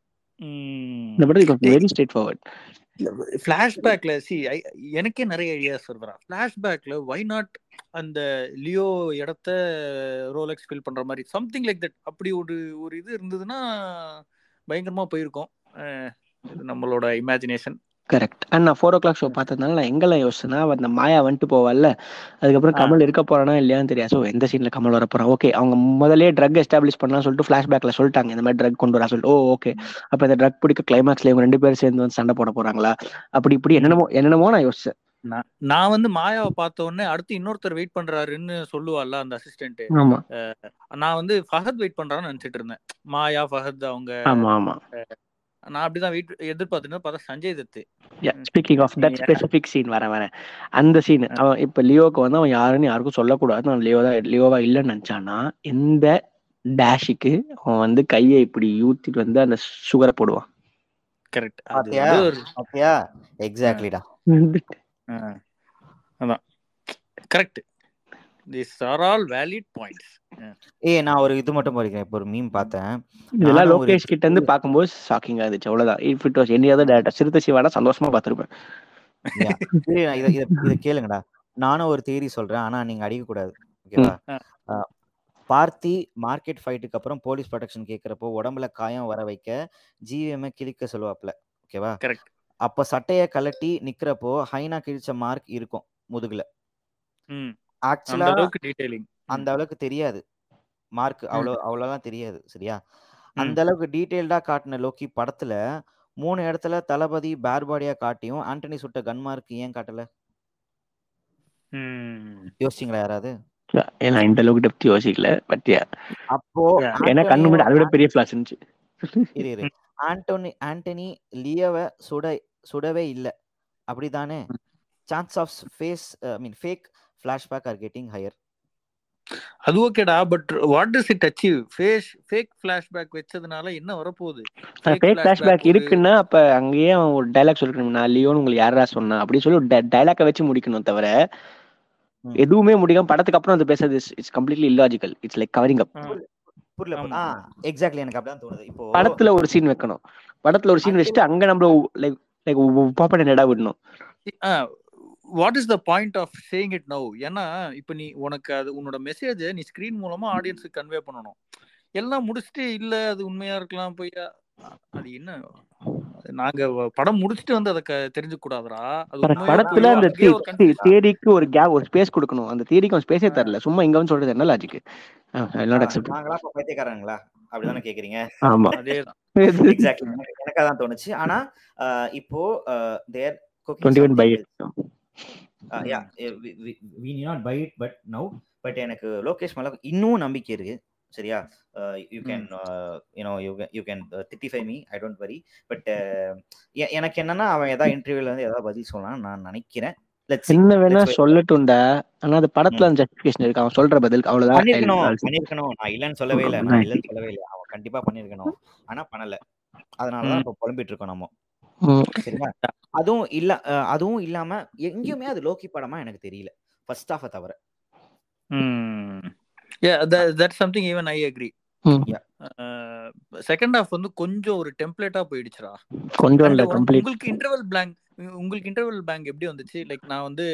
S3: இந்த படத்துக்கு வெரி ஸ்ட்ரெயிட் ஃபார்வர்ட்
S1: ஃபிளாஷ்பேக்ல சி எனக்கே நிறைய ஐடியாஸ் வருதுடா. ஃபிளாஷ்பேக்ல வை நாட் அந்த லியோ இடத்த ரோலெக்ஸ் ஃபில் பண்ற மாதிரி சம்திங் லைக் தட் அப்படி ஒரு ஒரு இது இருந்ததுன்னா பயங்கரமா போயிருக்கும். இது நம்மளோட இமேஜினேஷன்
S3: கரெக்ட் அண்ட் நான் ஃபோர் ஓ கிளாக் ஷோ பார்த்ததுனால நான் எங்கெல்லாம் யோசிச்சேன்னா அந்த மாயா வந்துட்டு போவாள்ல. அதுக்கப்புறம். கமல் இருக்க போறானா இல்லையான்னு தெரியாது. ஸோ எந்த சீன்ல கமல் வர போறான் ஓகே அவங்க முதலே ட்ரக் எஸ்டாப்ளிஷ் பண்ணலாம் சொல்லிட்டு ஃபிளாஷ்பேக்ல சொல்லிட்டாங்க. இந்த மாதிரி ட்ரக் கொண்டு வரா சொல்லிட்டு. ஓ ஓகே அப்ப இந்த ட்ரக் பிடிக்க கிளைமேக்ஸ்ல இவங்க ரெண்டு பேரும் சேர்ந்து வந்து சண்டை போட போறாங்களா? அப்படி இப்படி என்னென்னமோ என்னென்னமோ நான் யோசிச்சேன்.
S1: நான் நான் வந்து மாயாவை பார்த்த உடனே அடுத்து இன்னொருத்தர் வெயிட் பண்றாருன்னு சொல்லுவாள்ல அந்த அசிஸ்டன்ட் நான் வந்து ஃபஹத் வெயிட் பண்றான்னு நினைச்சிட்டு இருந்தேன். மாயா ஃபஹத் அவங்க
S3: ஆமா ஆமா.
S1: நான் அப்படிதான் வெயிட் எதிர்பார்த்துட்டு பார்த்தா Sanjay Dutt
S3: speaking of that
S1: Yeah.
S3: Specific scene வர வரேன் அந்த சீன் அவன் இப்ப லியோக்கு வந்து அவன் யாருன்னு யாருக்கும் சொல்லக்கூடாது நான் லியோ தான் லியோவா இல்லைன்னு நினைச்சானா இந்த டேஷுக்கு அவன் வந்து கையை இப்படி ஊத்திட்டு வந்து அந்த சுகரை போடுவான்?
S1: கரெக்ட்
S2: எக்ஸாக்ட்லிடா
S1: அதான். Correct this are all valid points
S2: ஏய் நான் ஒரு இது மட்டும் படிக்கிறேன். இப்போ ஒரு மீம் பார்த்தேன்.
S3: இதெல்லாம் லோகேஷ் கிட்ட இருந்து பார்க்கும்போது ஷாக்கிங்கா இருந்துச்சு. அவ்வளவுதான். If it was any other director Siruthai Siwana சந்தோஷமா பார்த்திருப்பேன்.
S2: இத கேளுங்கடா. நானும் ஒரு தேரி சொல்றேன். ஆனா நீங்க அடிக்க கூடாது ஓகேவா. பார்த்தி மார்க்கெட் ஃபைட்டுக்கு அப்புறம் போலீஸ் ப்ரொடெக்ஷன் கேட்கறப்போ உடம்புல காயம் வர வைக்க ஜிவிஎம் கிழிக்க சொல்லுவாப்ல. ஓகேவா அப்ப சட்டைய கலட்டி நிக்கிறப்போ ஹைனா கிழிச்ச மார்க் இருக்கும் முதுகுல. ஆக்சுவலா அந்த அளவுக்கு தெரியாது. மார்க் அவ்வளோ அவ்வளோலாம் தெரியாது சரியா. அந்த அளவுக்கு டீட்டெயில்டா காட்டின லோக்கி படத்துல மூணு இடத்துல தளபதி பேர்பாடியா காட்டியும் ஆண்டனி சுட்ட கன் மார்க் ஏன் காட்டல?
S1: ம்.
S2: யோசிச்சிங்களா யாராவது?
S3: ஏன்னா இந்த அளவுக்கு டெப்த் யோசிக்கல பட்
S2: அப்போ
S1: Yeah.
S3: ஏன்னா கண்ணு முன்னாடி அதை விட பெரிய ஃபிளாஸ் இருந்துச்சு.
S2: இரு இரு. ஆண்டோனி ஆண்டனி லியோவை சுட சுடவே இல்ல. அப்படிதானே chance of face I mean fake flashback or getting higher
S1: அது ஓகேடா but what is it achieve face fake flashback வச்சதுனால என்ன வரப்போகுது?
S3: ஃபேக் ஃபிளாஷ்பேக் இருக்குன்னா அப்ப அங்கேயே அவன் ஒரு டைலாக் சொல்லிக்கணும் நான் லியோன்னு உங்களுக்கு யாரா சொன்னா? அப்படின்னு சொல்லி ஒரு டைலாக்கை வச்சு முடிக்கணும் தவிர. எதுவுமே முடிக்காம படத்துக்கு அப்புறம் அது பேசுறது it's completely illogical it's like covering up
S2: புரியல எக்ஸாக்ட்லி எனக்கு அப்படிதான் தோணுது. இப்போ
S3: படத்துல ஒரு சீன் வைக்கணும். படத்துல ஒரு சீன் வச்சுட்டு அங்க நம்ம லைக் லைக் பாப்பா நடா விடணும்?
S1: What is the point of saying it now ஏன்னா இப்போ நீ உனக்கு அது உன்னோட மெசேஜை நீ ஸ்க்ரீன் மூலமா ஆடியன்ஸுக்கு கன்வே பண்ணணும். எல்லாம் முடிச்சுட்டு இல்ல அது உண்மையா இருக்கலாம் பொய்யா? அது என்ன? நாங்க படம் முடிச்சுட்டு வந்து அதை க- தெரிஞ்சுக்க கூடாதுடா அது உண்மையா
S3: படத்துல அந்த
S1: அங்கேயே ஒரு
S3: ஒரு கேப் ஒரு ஸ்பேஸ் கொடுக்கணும். அந்த தியரிக்கு அவன் ஸ்பேஸே தரல. சும்மா இங்க வந்து சொல்றது என்ன லாஜிக் நாட் அக்செப்ட்
S2: நாங்களா பைத்தியக்காரங்களா? அப்படிதானே கேக்குறீங்க?
S3: ஆமா.
S1: அதேதான்.
S2: எக்ஸாக்ட்லி எனக்கு அதான் தோணுச்சு. ஆனா இப்போ there
S3: twenty one by
S2: yeah we need not buy it but now but எனக்கு லோகேஷ் மேல இன்னும் நம்பிக்கை இருக்கு. சரியா? You can you know you you can திட்டிஃபை me I don't worry but எனக்கு என்னன்னா அவன் ஏதாவது இன்டர்வியூல வந்து ஏதாவது பதில் சொல்லலாம் நான் நினைக்கிறேன்.
S3: என்ன வேணா. சொல்லட்டும்டா. ஆனா அது படத்துல அந்த ஜஸ்டிபிகேஷன் இருக்கு. அவன் சொல்ற பதில் அவ்வளவுதான்.
S2: பண்ணிருக்கணும் நான் இல்லைன்னு சொல்லவே இல்லை. நான் இல்லைன்னு சொல்லவே இல்லை. அவன் கண்டிப்பா பண்ணிருக்கணும். ஆனா பண்ணல. அதனாலதான். இப்ப புலம்பிட்டு இருக்கோம் நம்ம. சரிங்களா? அதுவும் இல்ல அதுவும் இல்லாம எங்கேயுமே அது லோக்கி படமா எனக்கு தெரியல. ஃபர்ஸ்ட் ஹாஃப தவிர.
S1: ம். Yeah that something even I agree
S3: hmm.
S1: Second half வந்து கொஞ்சம் ஒரு டெம்ப்ளேட்டா போயிடுச்சுடா.
S3: கொஞ்சம்
S1: உங்களுக்கு இன்டர்வல் பிளாங்க் உங்களுக்கு இன்டர்வல் பேங்க் எப்படி வந்துச்சு? லைக் நான் வந்து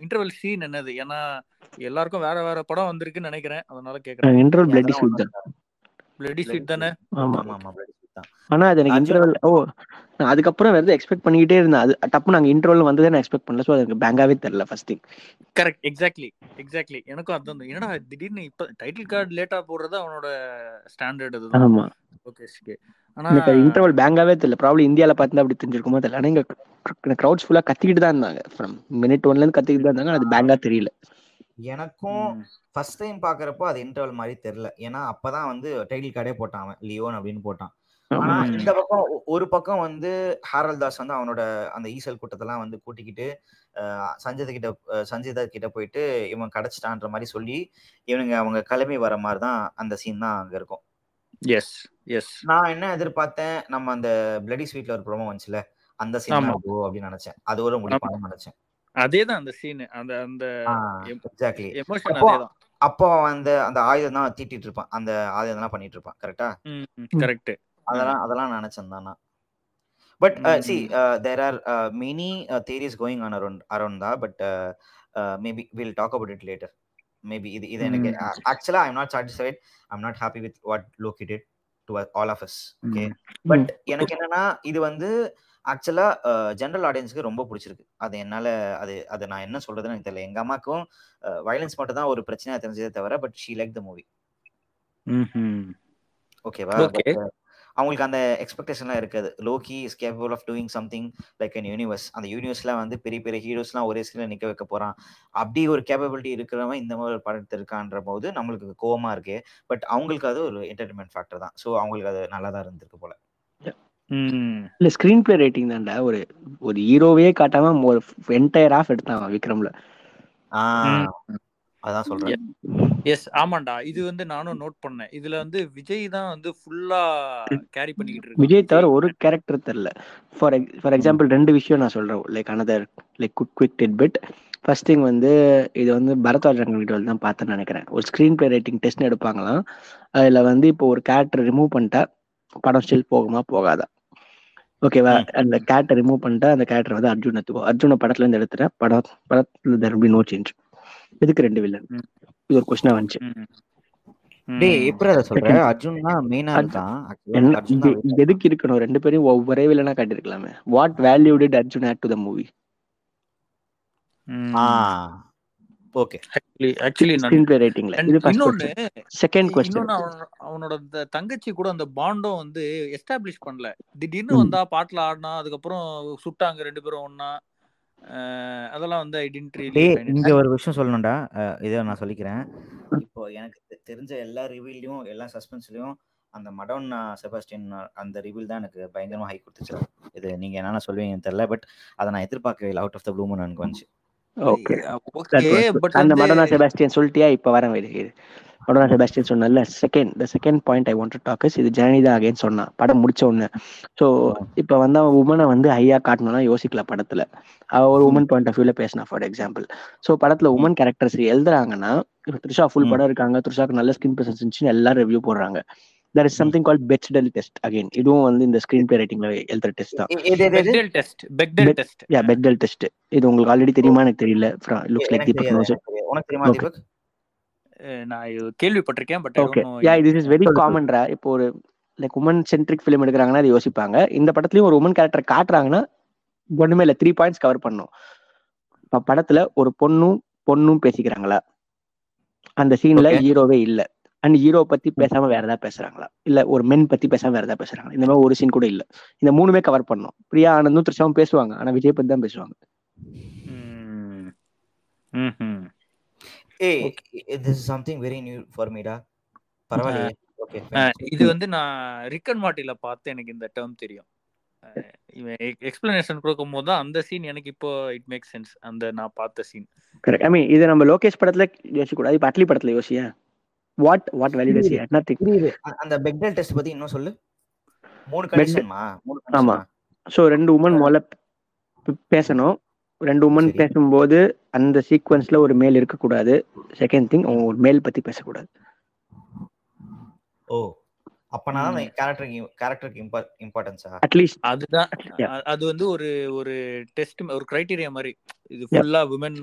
S1: இன்டர்வல் சீன் என்னது? ஏன்னா எல்லாருக்கும் வேற வேற படம் வந்திருக்குன்னு நினைக்கிறேன். அதனால கேக்குறேன்.
S3: இன்டர்வல் பிளட்டி ஸ்வீட் தான்?
S1: பிளடி ஸ்வீட் தானே?
S3: ஆமா.
S2: ஆமா sweet தான்
S3: ஆனா அது எனக்கு இன்டர்வல் ஓ நான் அதுக்கப்புறம் வேற எக்ஸ்பெக்ட் பண்ணிக்கிட்டே இருந்தேன். அது டப்பு நாங்க இன்டர்வல் வந்ததே நான் எக்ஸ்பெக்ட் பண்ணல. ஸோ எனக்கு பேங்காவே தெரியல first thing
S1: correct exactly exactly எனக்கும் அதான் தோணுது. என்னடா திடீர்னு இப்ப டைட்டில் கார்டு லேட்டா போடுறது அவனோட ஸ்டாண்டர்ட் இதுதான்
S3: ஆமா.
S1: ஓகே ஆனா
S3: எனக்கு இன்டர்வல் பேங்காவே தெரியல. ப்ராப்ளம் இந்தியால பார்த்தா அப்படி தெரிஞ்சிருக்குமோ தெரியல. ஆனா இங்க க்ரௌட்ஸ் ஃபுல்லா கத்திக்கிட்டு தான் இருந்தாங்க. ஃப்ரம் மினிட் ஒன்ல இருந்து கத்திக்கிட்டு தான் இருந்தாங்க. அது பேங்கா தெரியல.
S2: எனக்கும் ஃபர்ஸ்ட் டைம் பாக்குறப்போ அது இன்டர்வல் மாதிரி தெரியல. ஏன்னா அப்பதான் வந்து டைட்டில் கார்டே போட்டான் அவன். லியோன் அப்படின்னு போட்டான். ஆனா. இந்த பக்கம் ஒரு பக்கம் வந்து ஹாரல் தாஸ் வந்து அவனோட அந்த ஈசல் கூட்டத்தெல்லாம் வந்து கூட்டிக்கிட்டு சஞ்சய் கிட்ட சஞ்சய் கிட்ட போயிட்டு இவன் கிடைச்சிட்டான்ற மாதிரி சொல்லி இவனுங்க அவங்க கிளம்பி வர மாதிரி தான் அந்த சீன் தான் அங்க இருக்கும்.
S1: எஸ் எஸ்
S2: நான் என்ன எதிர்பார்த்தேன் நம்ம அந்த பிளடி ஸ்வீட்ல ஒரு ப்ரோமோ வந்துச்சுல அந்த சீன் அப்படின்னு நினைச்சேன். அது ஒரு முடிப்பான்னு நினைச்சேன்.
S1: அதேதான் அந்த சீன் அந்த அந்த
S2: எக்ஸாக்ட்லி
S1: எமோஷன்
S2: அப்போ-
S1: அதேதான்
S2: அப்போ அந்த அந்த ஆயுதம் தான் தீட்டிட்டு இருப்பான். அந்த ஆயுதம் தான் பண்ணிட்டு இருப்பான். கரெக்டா
S1: கரெக்ட்
S2: அதெல்லாம் அதெல்லாம் நினைச்சேன் தான் but
S1: Mm.
S2: See there are many there's going on around around தான் but maybe will talk about it later maybe இது இது எனக்கு ஆக்சுவலா I'm not satisfied I'm not happy with what Loki it to all of us okay but எனக்கு என்னன்னா இது வந்து ஆக்சுவலா ஜென்ரல் ஆடியன்ஸ்க்கு ரொம்ப பிடிச்சிருக்கு. அது என்னால அது அது நான் என்ன சொல்றதுன்னு எனக்கு தெரியல. எங்க அம்மாக்கும் வயலன்ஸ் மட்டும் தான் ஒரு பிரச்சனையா தெரிஞ்சதே தவிர but she like the movie ஓகேவா uh, அவங்களுக்கு அந்த எக்ஸ்பெக்டேஷன்லாம் இருக்காது. Loki is capable of doing something like an universe அந்த யூனிவர்ஸ்ல வந்து பெரிய பெரிய ஹீரோஸ்லாம் ஒரே ஸ்கிரீன்ல நிக்க வைக்க போறான். அப்படி ஒரு கேப்பபிலிட்டி இருக்கிறவன் இந்த மாதிரி ஒரு படத்தை இருக்கான்ற போது நம்மளுக்கு கோவமா இருக்கு. பட் அவங்களுக்கு அது ஒரு என்டர்டைன்மெண்ட் ஃபேக்டர் தான். ஸோ அவங்களுக்கு அது நல்லா தான் இருந்திருக்கு போல.
S3: இல்ல ஸ்கிரீன் பிளே ரேட்டிங் தான்டா. ஒரு ஒரு ஹீரோவே காட்டாம ஒரு என்டையர் ஆஃப் எடுத்தான் விக்ரம்ல.
S2: ஆஹ் அதான் சொல்றேன்.
S1: எஸ் ஆமாண்டா. இது வந்து நானும் நோட் பண்ணேன். இதுல வந்து விஜய் தான் வந்து ஃபுல்லா கேரி பண்ணிக்கிட்டு இருக்கான்
S3: விஜய் தவிர ஒரு கேரக்டர் தெரியல. ஃபார் ஃபார் எக்ஸாம்பிள் ரெண்டு விஷயம் நான் சொல்றேன். Like another like good quick tidbit first thing வந்து இது வந்து பரத்வாஜ் ரங்கவீடியோவில் தான் பார்த்தேன்னு நினைக்கிறேன். ஒரு ஸ்க்ரீன் பிளே ரேட்டிங் டெஸ்ட் எடுப்பாங்களாம். அதில் வந்து இப்போ ஒரு கேரக்டர் ரிமூவ் பண்ணிட்டா படம் ஸ்டில் போகுமா போகாதா? ஓகேவா. அந்த கேரக்டர் ரிமூவ் பண்ணிட்டா அந்த கேரக்டர் வந்து அர்ஜுன் எடுத்துக்கோ. அர்ஜுனை படத்துல இருந்து எடுத்துட்டேன். படம் படத்துல தெர் பி நோ சேஞ்ச் இதுக்கு ரெண்டு வில்லன். இது ஒரு கொஸ்டினா வந்துச்சு.
S2: டேய் எப்படி அதை சொல்ற? மெயினா
S3: அர்ஜுன்.
S2: இருக்கான்
S3: எதுக்கு இருக்கணும்? ரெண்டு பேரும் ஒவ்வொரே வில்லனா காட்டியிருக்கலாமே. What value did Arjun
S1: add
S2: to the
S1: movie okay actually
S3: actually screenplay ரேட்டிங்ல இது கொஸ்டின் செகண்ட் கொஸ்டின்
S1: இன்னொன்னு அவனோட- அவனோட அந்த தங்கச்சி கூட அந்த பாண்டும் வந்து எஸ்டாப்ளிஷ் பண்ணல. திடீர்னு. வந்தா பாட்டுல ஆடினா அதுக்கப்புறம் சுட்டாங்க ரெண்டு பேரும் ஒன்னா அதெல்லாம் வந்து ஐ ரியலி
S2: இங்க ஒரு விஷயம் சொல்லணும்டா. இதை நான் சொல்லிக்கிறேன். இப்போ எனக்கு தெரிஞ்ச எல்லா ரிவீல்லையும் எல்லா சஸ்பென்ஸ்லயும் அந்த மடோன்னா செபாஸ்டியன் அந்த ரிவீல் தான் எனக்கு பயங்கரமா ஹை கொடுத்துச்சு. இது நீங்க என்னென்ன சொல்லுவீங்கன்னு தெரியல பட் அதை நான் எதிர்பார்க்கவே இல்லை. Out of the blue moon எனக்கு வந்துச்சு.
S3: ஓகே
S1: ஓகே பட்
S3: அந்த மடோனா செபாஸ்டியன் சொல்லிட்டியா? இப்ப வரேன் இது. இது மடோனா செபாஸ்டியன் சொன்னல second the second point I want to talk இது ஜனனிதா அகைன் சொன்னான் படம் முடிச்ச உடனே. ஸோ இப்ப வந்து அவன் உமனை வந்து ஹையா காட்டணும்னா யோசிக்கல படத்துல. அவ ஒரு உமன் பாயிண்ட் ஆஃப் வியூல பேசினா ஃபார் எக்ஸாம்பிள் ஸோ படத்துல உமன் கேரக்டர்ஸ் எழுதுறாங்கன்னா இப்ப த்ரிஷா ஃபுல். படம் இருக்காங்க த்ரிஷாக்கு நல்ல ஸ்கின் பிரசன்ஸ் இருந்துச்சுன்னு எல்லாரும் ரிவ்யூ போடுறாங்க. There is something call Bechdel test again இதுவும் வந்து இந்த ஸ்கிரீன் பிளே ரேட்டிங்ல எழுதுற டெஸ்ட் தான்?
S1: Bechdel
S3: test
S1: test
S3: yeah Bechdel test இது உங்களுக்கு ஆல்ரெடி தெரியுமா எனக்கு தெரியல. Looks
S2: like Deepak. உனக்கு தெரியுமா
S1: நான் கேள்விப்பட்டிருக்கேன் பட்
S3: ஓகே யா இது இஸ் வெரி காமன்ரா இப்போ ஒரு லைக் உமன் சென்ட்ரிக் ஃபிலிம் எடுக்கிறாங்கன்னா அது யோசிப்பாங்க. இந்த படத்துலயும் ஒரு உமன் கேரக்டர் காட்டுறாங்கன்னா ஒண்ணுமே இல்ல. த்ரீ பாயிண்ட்ஸ் கவர் பண்ணும். இப்ப படத்துல ஒரு பொண்ணும் பொண்ணும் பேசிக்கிறாங்களா? அந்த சீன்ல. ஹீரோவே இல்ல. அண்ட் ஹீரோ பத்தி பேசாம வேற ஏதாவது பேசுறாங்களா? இல்ல ஒரு மென் பத்தி பேசாம வேற ஏதாவது பேசுறாங்களா? இந்த மாதிரி ஒரு சீன் கூட இல்ல. இந்த மூணுமே கவர் பண்ணும். பிரியா ஆனந்தும் த்ரிஷாவும் பேசுவாங்க. ஆனா விஜய் பத்தி தான் பேசுவாங்க.
S2: ஏய் this is something very new for me டா. பரவாயில்லையே. ஓகே
S1: இது வந்து நான் ரிக்கன் மாட்டில பார்த்து எனக்கு இந்த டேர்ம் தெரியும். இவன் எக்ஸ்பிளனேஷன் கொடுக்கும் போது தான் அந்த சீன் எனக்கு இப்போ இட் மேக் சென்ஸ் அந்த நான் பார்த்த சீன்
S3: கரெக்ட் ஐ மீன் இது நம்ம லோகேஷ் படத்துல யோசிக்க கூடாது இப்ப அட்லி படத்துல யோசியா? What what value does
S2: he அ- அந்த பெக்டல் டெஸ்ட் பத்தி இன்னும் சொல்லு. மூணு கண்டிஷன்மா
S3: ஆமா. ஸோ ரெண்டு உமன் முதல்ல பேசணும். ரெண்டு உமன். பேசும்போது அந்த சீக்வன்ஸ்ல ஒரு மேல் இருக்கக்கூடாது. செகண்ட் திங் அவங்க ஒரு மேல் பத்தி பேசக்கூடாது.
S2: ஓ அப்பனா அந்த கேரக்டருக்கு கேரக்டருக்கு இம்பார்ட்டன்ஸா
S3: அட்லீஸ்ட்
S1: அதுதான். அது வந்து ஒரு ஒரு டெஸ்ட் ஒரு கிரைட்டீரியா மாதிரி. இது ஃபுல்லா விமன்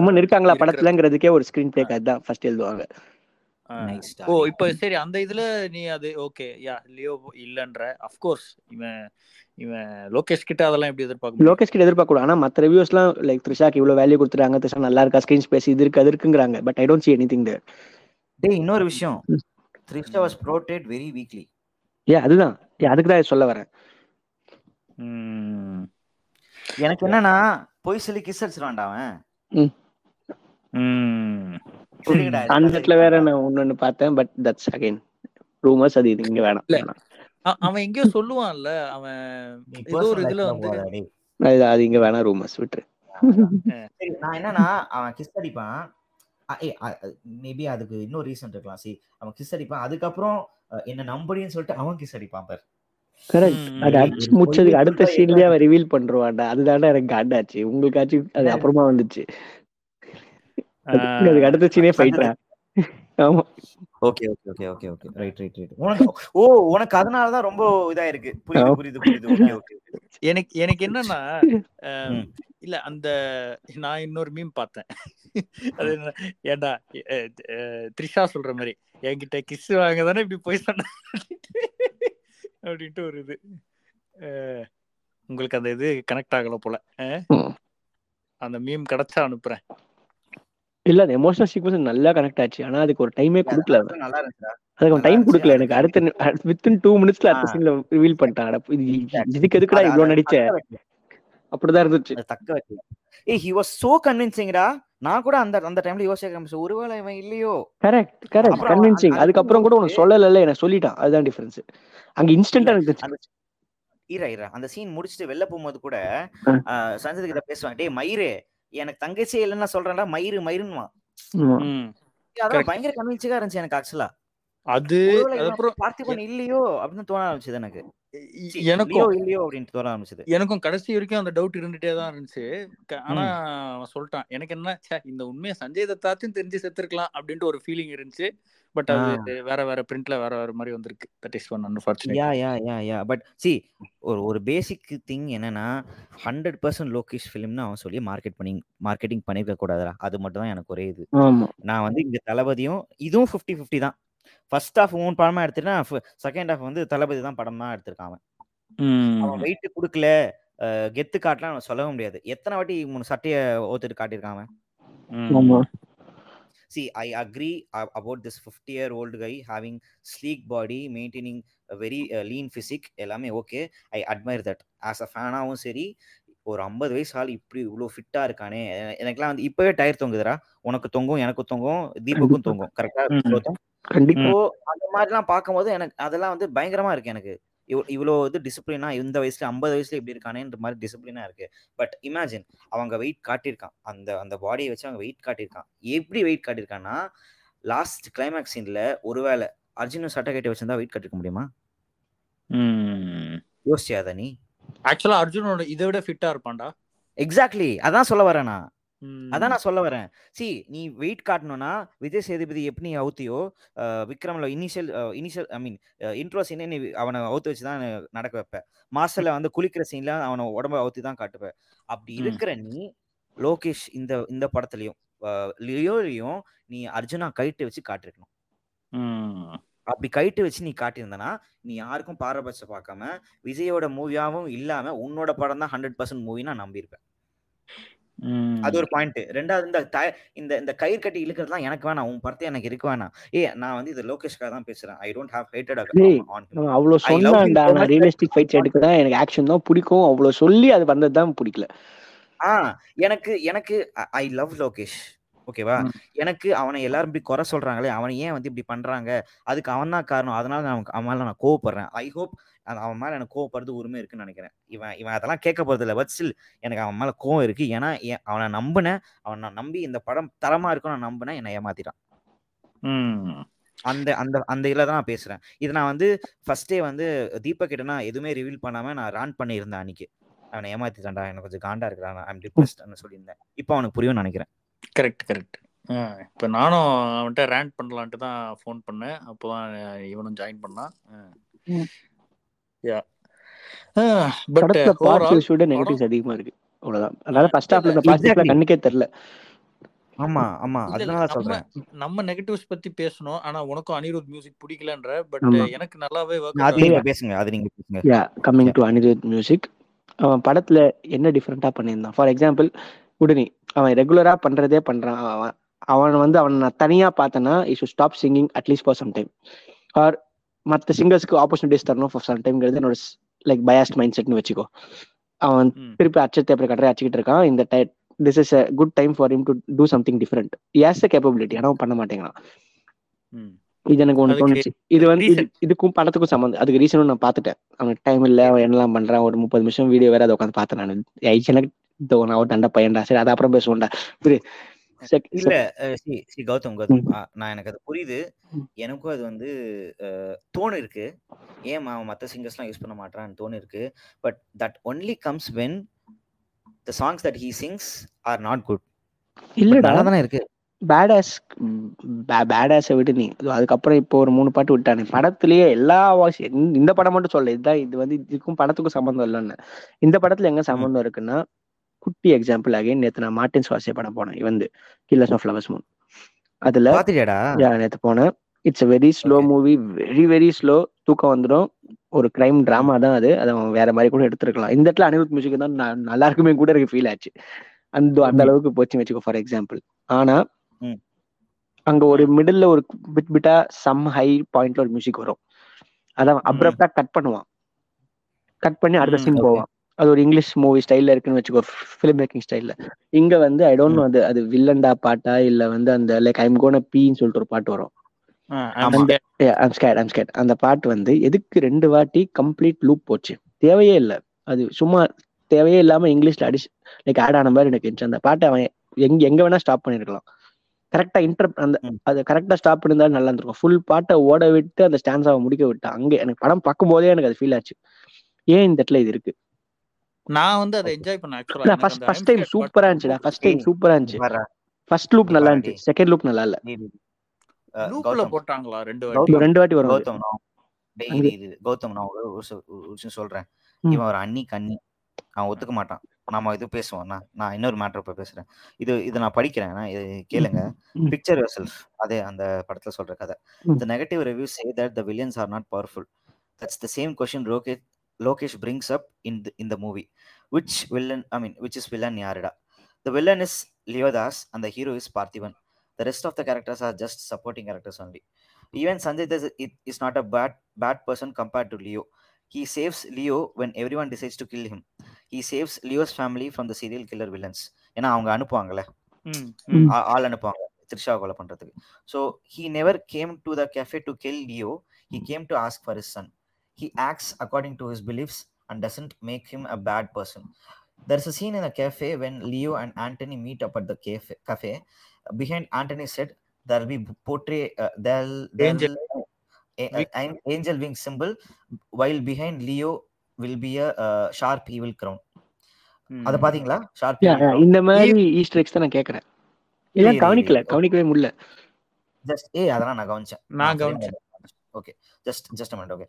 S3: உமன் இருக்காங்களா படத்துலங்கிறதுக்கே ஒரு ஸ்கிரீன் பிளேக்கு அதுதான் ஃபர்ஸ்ட் எழுதுவாங்க.
S1: ஓ. இப்போ சரி அந்த இதுல நீ அது ஓகே யா லியோ இல்லன்ற அஃப்கோர்ஸ் இவன் இவன் லோகேஷ் கிட்ட அதெல்லாம் எப்படி எதிர்பார்க்க?
S3: லோகேஷ் கிட்ட எதிர்பார்க்க கூடாது ஆனா மத்த ரிவ்யூஸ்லாம் லைக் த்ரிஷாக்கு இவ்வளவு வேல்யூ கொடுத்துறாங்க த்ரிஷா நல்லா இருக்கா ஸ்கிரீன் ஸ்பேஸ் இது இருக்கு அது இருக்குங்கிறாங்க. But I don't see anything
S2: டேய் இன்னொரு விஷயம். Trisha was portrayed very weakly
S3: ஏ அதுதான். ஏ அதுக்கு தான் சொல்ல வரேன்.
S1: ம்.
S2: எனக்கு என்னன்னா போய் சொல்லி கிஸ் அடிச்சிருவான்டா அவன்.
S3: இடத்துல வேற நான் ஒன்னு பார்த்தேன் பட் தட்ஸ் அகைன் ரூமர்ஸ் அது இது இங்க வேணாம்
S1: அவன் எங்கேயோ சொல்லுவான்ல அவன் ஏதோ ஒரு இதுல வந்து.
S3: அது அது இங்க வேணாம் ரூமர்ஸ் விட்டுரு.
S2: சரி நான் என்னன்னா அவன் கிஸ் அடிப்பான். மேபி அதுக்கு இன்னொரு ரீசன் இருக்கலாம். சி அவன் கிஸ் அடிப்பான். அதுக்கப்புறம் என்ன நம்படின்னு சொல்லிட்டு அவன் கிஸ் அடிப்பான் பாரு.
S3: கரெக்ட்
S1: ம்.
S3: அது. அடிச்சு முடிச்சதுக்கு அடுத்த
S2: பொய்
S3: சீன்லயே அவன் ரிவீல் பண்றான்டா அதுதான்டா எனக்கு காண்டாச்சு. உங்களுக்காச்சும் அது அப்புறமா வந்துச்சு. அதுக்கு அடுத்த சீனே ஃபைட்ரா ஆமா.
S2: Okay okay okay okay okay. Right right right உனக்கு ஓ உனக்கு அதனால தான் ரொம்ப இதா இருக்கு புரியுது. புரியுது புரியுது. ஓகே ஓகே
S1: எனக்கு எனக்கு என்னன்னா. இல்ல அந்த நான் இன்னொரு மீம் பார்த்தேன். அது அஹ், த்ரிஷா சொல்ற மாதிரி என்கிட்ட கிஸ் வாங்க தானே இப்படி போய் சொன்ன? அப்படின்ட்டு ஒரு இது. அஹ், உங்களுக்கு அந்த இது கனெக்ட் ஆகல போல. அந்த மீம் கிடைச்சா அனுப்புறேன்.
S3: இல்ல அந்த எமோஷனல் சீக்வன்ஸ் நல்லா கனெக்ட் ஆச்சு. ஆனா அதுக்கு ஒரு டைமே கொடுக்கல.
S2: இருந்துச்சா
S3: அதுக்கு டைம்
S2: இருந்துச்சு.
S3: கொடுக்கல எனக்கு. அடுத்த வித்தின் டூ மினிட்ஸ்ல அடுத்த. சீன்ல ரிவீல் பண்ணிட்டான். இதுக்கு எதுக்குடா இவ்வளவு நடிச்ச. அப்படிதான் இருந்துச்சு.
S2: தக்க வைக்கல. ஏய் ஹி வாஸ் சோ கன்வின்சிங்டா நான் கூட அந்த அந்த டைம்ல யோசிக்க ஆரம்பிச்சேன். ஒருவேளை இவன் இல்லையோ?
S3: கரெக்ட் கரெக்ட் கன்வின்சிங் அதுக்கப்புறம் கூட உனக்கு சொல்லல எனக்கு சொல்லிட்டான். அதுதான் டிஃபரன்ஸ் அங்க இன்ஸ்டன்டா.
S2: அந்த ஈரா ஈரா அந்த சீன் முடிச்சுட்டு வெளில போகும்போது கூட சஞ்சய் கிட்ட பேசுவான் டேய் மயிரே எனக்கு தங்கச்சியே இல்லைன்னா சொல்றேன்டா மயிறு மயிருன்னுவான்
S3: ஆமா.
S1: ம்.
S2: அதெல்லாம்
S1: Correct.
S2: பயங்கர கன்வின்சிங்கா இருந்துச்சு எனக்கு ஆக்சுவலா
S1: அது
S2: பார்த்திபன் இல்லையோ அப்படின்னு தோண ஆரம்பிச்சது எனக்கு
S1: எனக்கும்
S2: இல்லையோ ஆரம்பிச்சது.
S1: எனக்கும் கடைசி வரைக்கும் அந்த டவுட் இருந்துட்டே தான் இருந்துச்சு. ஆனா அவன் சொல்லிட்டான் எனக்கு என்ன இந்த உண்மையை சஞ்சய் தத்தாச்சும் தெரிஞ்சு செத்துருக்கலாம் அப்படின்ட்டு ஒரு ஃபீலிங் இருந்துச்சு. பட் அது வேற வேற பிரிண்ட்ல வேற வேற மாதிரி வந்திருக்கு. That is one unfortunate
S2: yeah yeah yeah yeah but see ஒரு ஒரு பேசிக் திங் என்னன்னா ஹண்ட்ரட் பர்சன்ட் லோகேஷ் ஃபிலிம்னு அவன் சொல்லி மார்க்கெட் பண்ணி மார்க்கெட்டிங் பண்ணிருக்க கூடாதுடா அது மட்டும் தான் எனக்கு ஒரே இது.
S3: ஆமா.
S2: நான் வந்து இங்க தளபதியும் இதுவும் ஃபிஃப்டி ஃபிஃப்டி தான். ஃபர்ஸ்ட் ஹாஃப் மூணு படமா எடுத்துட்டா செகண்ட் ஹாஃப் வந்து தளபதி தான் படமா எடுத்திருக்கான் அவன். அவன் வெயிட் கொடுக்கல. கெத்து காட்டலாம் அவன் சொல்லவும் முடியாது. எத்தனை வாட்டி மூணு சட்டையை ஓத்துட்டு
S3: ஆமா.
S2: See I agree about this fifty year old guy having sleek body maintaining very lean physique எல்லாமே okay I admire that as a ஃபேனாகவும் சரி ஒரு ஐம்பது வயசு ஆள் இப்படி இவ்வளோ ஃபிட்டா இருக்கானே. எ- எனக்கெல்லாம் வந்து இப்பவே டயர் தொங்குதுடா. உனக்கு தொங்கும் எனக்கு தொங்கும் தீபக்கும் தொங்கும். கரெக்டா
S1: ம்.
S3: கண்டிப்பா.
S2: அந்த மாதிரிலாம் பார்க்கும்போது எனக்கு அதெல்லாம் வந்து பயங்கரமா இருக்கு எனக்கு. இவ்- இவ்வளோ இது டிசிப்ளினா இந்த வயசுல ஐம்பது வயசுல இப்படி இருக்கானேன்ற மாதிரி டிசிப்ளினா இருக்கு. பட் இமேஜின் அவங்க வெயிட் காட்டியிருக்கான். அந்த அந்த பாடியை வச்சு அவங்க வெயிட் காட்டியிருக்கான். எப்படி வெயிட் காட்டியிருக்கான்னா லாஸ்ட் கிளைமேக்ஸ் சீன்ல ஒருவேளை அர்ஜுனும் சட்டை கட்டி வச்சிருந்தா வெயிட் காட்டிருக்க முடியுமா? யோசிச்சியாத நீ
S1: ஆக்சுவலா அர்ஜுனோட இதை விட ஃபிட்டா இருப்பான்டா.
S2: எக்ஸாக்ட்லி அதான் சொல்ல வரேன் நான். அதான் நான் சொல்ல வரேன் சி நீ வெயிட் காட்டணும்னா விஜய் சேதுபதி எப்படி நீ அவுத்தியோ விக்ரம்ல initial initial I mean intro சீனே நீ அவனை அவுத்து வச்சு தான் நடக்க வைப்ப மாஸ்டர்ல வந்து குளிக்கிற சீன்ல அவனை உடம்ப அவுத்தி தான் காட்டுவ அப்படி. இருக்கிற நீ லோகேஷ் இந்த இந்த படத்துலயும் லியோலையும் நீ அர்ஜுனா கைட்டு வச்சு காட்டிருக்கணும். அப்படி கைட்டு வச்சு நீ காட்டியிருந்தனா நீ யாருக்கும் பாரபட்சம் பார்க்காம விஜயோட மூவியாவும் இல்லாம உன்னோட படம் தான் ஹண்ட்ரட் பர்சன்ட் மூவி நான் நம்பியிருப்பேன். அது ஒரு பாயிண்ட். ரெண்டாவது இந்த இந்த இந்த கயிறு கட்டி இழுக்கிறதுலாம் எனக்கு வேணாம். உன் படத்தை எனக்கு இருக்க வேணாம். ஏ நான் வந்து இது லோகேஷ்காக தான் பேசுறேன். ஐ டோன்ட் ஹேவ் ஹேட்டட்
S3: அவ்வளவு சொன்னான்டா. நான் ரியலிஸ்டிக் ஃபைட்ஸ் எடுக்கிறேன். எனக்கு ஆக்ஷன் தான் பிடிக்கும். அவ்வளவு சொல்லி அது வந்தது தான் பிடிக்கல.
S2: ஆ எனக்கு எனக்கு ஐ லவ் லோகேஷ். ஓகேவா. எனக்கு அவனை எல்லாரும் இப்படி குறை சொல்றாங்களே அவனை ஏன் வந்து இப்படி பண்றாங்க? அதுக்கு அவன் தான் காரணம். அதனால நான் அவன் மேல நான் கோவப்படுறேன். ஐ ஹோப் அவன் மேல எனக்கு கோவப்படுறது உரிமை இருக்குன்னு நினைக்கிறேன். இவன் இவன் அதெல்லாம் கேட்க போறது இல்லை பட் ஸ்டில் எனக்கு அவன் மேல கோவம் இருக்கு. ஏன்னா ஏன் அவனை நம்பினேன் அவன் நான் நம்பி இந்த படம் தரமா இருக்கும் நான் நம்பினேன் என்னை ஏமாத்திட்டான். அந்த அந்த அந்த இதில் தான் நான் பேசுறேன். இது நான் வந்து ஃபர்ஸ்டே வந்து தீபக் கிட்ட நான் எதுவுமே ரிவீல் பண்ணாம நான் ரான் பண்ணியிருந்தேன் அன்னைக்கு. அவனை ஏமாத்திட்டான்டா எனக்கு கொஞ்சம் காண்டா இருக்கிறான் ஐம் டிப்ரெஸ்ட்னு சொல்லியிருந்தேன். இப்போ அவனுக்கு புரியும்னு நினைக்கிறேன்.
S1: கரெக்ட் கரெக்ட் இப்போ நானும் அவன்கிட்ட ரேண்ட் பண்ணலான்ட்டு தான் ஃபோன் பண்ணேன். அப்போதான் இவனும் ஜாயின் பண்ணான்.
S3: ம்.
S1: யா பட்
S3: பாசிட்டிவ்ஸ் விட நெகட்டிவ்ஸ் அதிகமா இருக்கு. அவ்வளவுதான். அதனால ஃபர்ஸ்ட் ஹாஃப்ல இந்த பாசிட்டிவ்ல. கண்ணுக்கே தெரியல.
S2: ஆமா ஆமா. அதனால
S1: நம்ம
S2: சொல்றேன்.
S1: நம்ம நெகட்டிவ்ஸ் பத்தி பேசணும். ஆனா உனக்கும் அனிருத் மியூசிக் பிடிக்கலன்ற பட்
S3: ஆமா.
S1: எனக்கு நல்லாவே ஒர்க்
S2: அது நீங்க பேசுங்க. அது நீங்க பேசுங்க.
S3: Yeah coming to Anirudh music அவன் படத்துல என்ன டிஃப்ரெண்டா பண்ணியிருந்தான்? ஃபார் எக்ஸாம்பிள் உடனே அவன் ரெகுலரா பண்றதே பண்றான். அவன் அவன் வந்து அவன் நான் தனியா பார்த்தேன்னா he should stop singing at least for some time or மற்ற சிங்கர்ஸ்க்கு ஆப்பர்ச்சுனிட்டிஸ் தரணும் ஃபார் சம் டைம்ங்கிறது என்னோட லைக் பயாஸ்ட் மைண்ட் செட்னு வச்சுக்கோ. அவன். திருப்பி அச்சத்தை அப்புறம் கட்டுரை அடிச்சுக்கிட்டு இருக்கான். இந்த tie this is a good time for him to do something different has a capability ஆனால் பண்ண மாட்டேங்கிறான். இது எனக்கு ஒன்று தோணுச்சு. இது வந்து. இதுக்கும் படத்துக்கும் சம்மந்தம். அதுக்கு ரீசனும் நான் பார்த்துட்டேன். அவனுக்கு டைம் இல்லை அவன் என்னெல்லாம் பண்றான் ஒரு முப்பது நிமிஷம் வீடியோ வேற அதை உட்காந்து பார்த்தேன் நான். எனக்கு இதோ நான் ஒரு தண்டை பையன்டா. சரி அது அப்புறம் பேசுவோம்டா.
S2: இல்ல சி சி கௌதம் கௌதம். நான் எனக்கு அது புரியுது. எனக்கும் அது வந்து தோணு இருக்கு ஏன் அவன் மற்ற சிங்கர்ஸ்லாம் யூஸ் பண்ண மாட்டான்னு தோணு இருக்கு but that only comes when the songs that he sings are not good
S3: இல்லடா.
S2: நல்லா தானே இருக்கு
S3: பேடாஸ் பேடாஸை விட்டு நீ. அது அதுக்கப்புறம் இப்போ ஒரு மூணு பாட்டு விட்டானே. படத்துலயே எல்லா வாய்ஸ் இந்த படம் மட்டும் சொல்ல. இதுதான் இது வந்து இதுக்கும் படத்துக்கும் சம்மந்தம் இல்லைன்னு. இந்த படத்துல எங்க சம்மந்தம் இருக்குன்னா குட்டி எக்ஸாம்பிள் அகைன் நேத்து நான் மார்டின் சுவாசிய படம் போனேன். வந்து கில்லர்ஸ் ஆஃப் லவர்ஸ் மூன் அதுல நேத்து போனேன். It's a very
S2: slow.
S3: Movie very very slow தூக்கம் வந்துடும் ஒரு கிரைம் டிராமா தான் அது. அதை வேற மாதிரி கூட எடுத்துருக்கலாம். இந்த இடத்துல அனிருத் மியூசிக் தான் நல்லா இருக்குமே கூட எனக்கு ஃபீல் ஆச்சு. அந்த அந்த. அளவுக்கு போச்சு வச்சுக்கோ ஃபார் எக்ஸாம்பிள் ஆனா. அங்க ஒரு மிடில்ல ஒரு பிட் பிட்டா சம் ஹை பாயிண்ட்ல ஒரு மியூசிக் வரும். அதான் அப்ரப்டா கட் பண்ணுவான். கட் பண்ணி அடுத்த சீன். போவான். அது ஒரு இங்கிலீஷ் மூவி ஸ்டைல்ல இருக்குன்னு வச்சுக்கோ ஃபிலிம் மேக்கிங் ஸ்டைல்ல இங்க வந்து ஐ டோன்ட் நோ அது அது வில்லண்டா பாட்டா இல்ல வந்து அந்த லைக் ஐம் கோன பீன்னு சொல்லிட்டு ஒரு பாட்டு வரும். அந்த பாட்டு வந்து எதுக்கு ரெண்டு வாட்டி கம்ப்ளீட் லூப் போச்சு? தேவையே இல்லை. அது சும்மா தேவையே இல்லாம இங்கிலீஷ்ல அடிச்சு லைக் ஆட் ஆன மாதிரி எனக்கு இருந்துச்சு. அந்த பாட்டை அவன் எங்க எங்க வேணா ஸ்டாப் பண்ணிருக்கலாம். கரெக்டா இன்டர் அந்த. அது கரெக்டா ஸ்டாப் பண்ணிருந்தாலும் நல்லா இருந்திருக்கும். ஃபுல் பாட்டை ஓட விட்டு அந்த ஸ்டான்ஸாவை முடிக்க விட்டு அங்க எனக்கு படம் பார்க்கும் போதே எனக்கு அது ஃபீல் ஆச்சு. ஏன் இந்த இடத்துல இது இருக்கு?
S1: நான் வந்து அதை என்ஜாய் பண்ணேன் ஆக்சுவலா
S3: ஃபர்ஸ்ட் ஃபர்ஸ்ட் டைம் சூப்பரா இருந்துச்சுடா ஃபர்ஸ்ட் டைம் சூப்பரா இருந்துச்சு.
S2: பாரு,
S3: ஃபர்ஸ்ட் லூப் நல்லா இருந்துச்சு. செகண்ட் லூப் நல்லா இல்ல.
S1: லூப்ல
S2: கௌதம்.
S1: போட்டாங்களா ரெண்டு. வாட்டி?
S3: இது ரெண்டு வாட்டி வரும்.
S2: கௌதம் இரு. கௌதம் நான் ஒரு விஷயம் சொல்றேன். இவன் ஒரு அண்ணி கண்ணி. அவன் ஒத்துக்க மாட்டான். நாம இது பேசுவோம். நான் நான் இன்னொரு மேட்டர் இப்ப பேசுறேன். இது இது நான் படிக்கிறேன். நான் இது கேளுங்க. பிக்சர் யோர் செல்ஃப் அதே அந்த படத்துல சொல்ற கதை. The negative review say that the villains are not powerful that's the same question Lokesh Lokesh brings up in in the movie which villain i mean which is villain yarada the villain is leodas and the hero is parthivan the rest of the characters are just supporting characters only even sanjay Dutt is, is not a bad bad person compared to leo he saves leo when everyone decides to kill him he saves leo's family from the serial killer villains ஏன்னா அவங்க அனுப்புவாங்கல்ல
S1: ம்,
S3: ம்.
S1: ம்.
S2: ஆ- ஆள் அனுப்புவாங்க த்ரிஷா கொலை பண்றதுக்கு so he never came to the cafe to kill Leo he came to ask for his son He acts according to his beliefs and doesn't make him a bad person there is a scene in a cafe when leo and anthony meet up at the cafe cafe behind anthony said there'll be portray uh, there'll, there'll
S1: Angel.
S2: a- a- an angel wing symbol while behind leo will be a uh, sharp evil crown
S1: ம்.
S2: அத பாத்தீங்களா sharp
S3: Yeah, yeah, இந்த மாதிரி Easter X தான் நான் கேக்குறேன் இதெல்லாம்
S2: இரு, இரு,
S3: கவனிக்கல
S2: இரு.
S3: கவனிக்கவே முடியல
S2: ஜஸ்ட் ஏ அதெல்லாம் நான் கவனிச்சேன்
S1: நான் கவனிச்சேன்
S2: Okay just just minute okay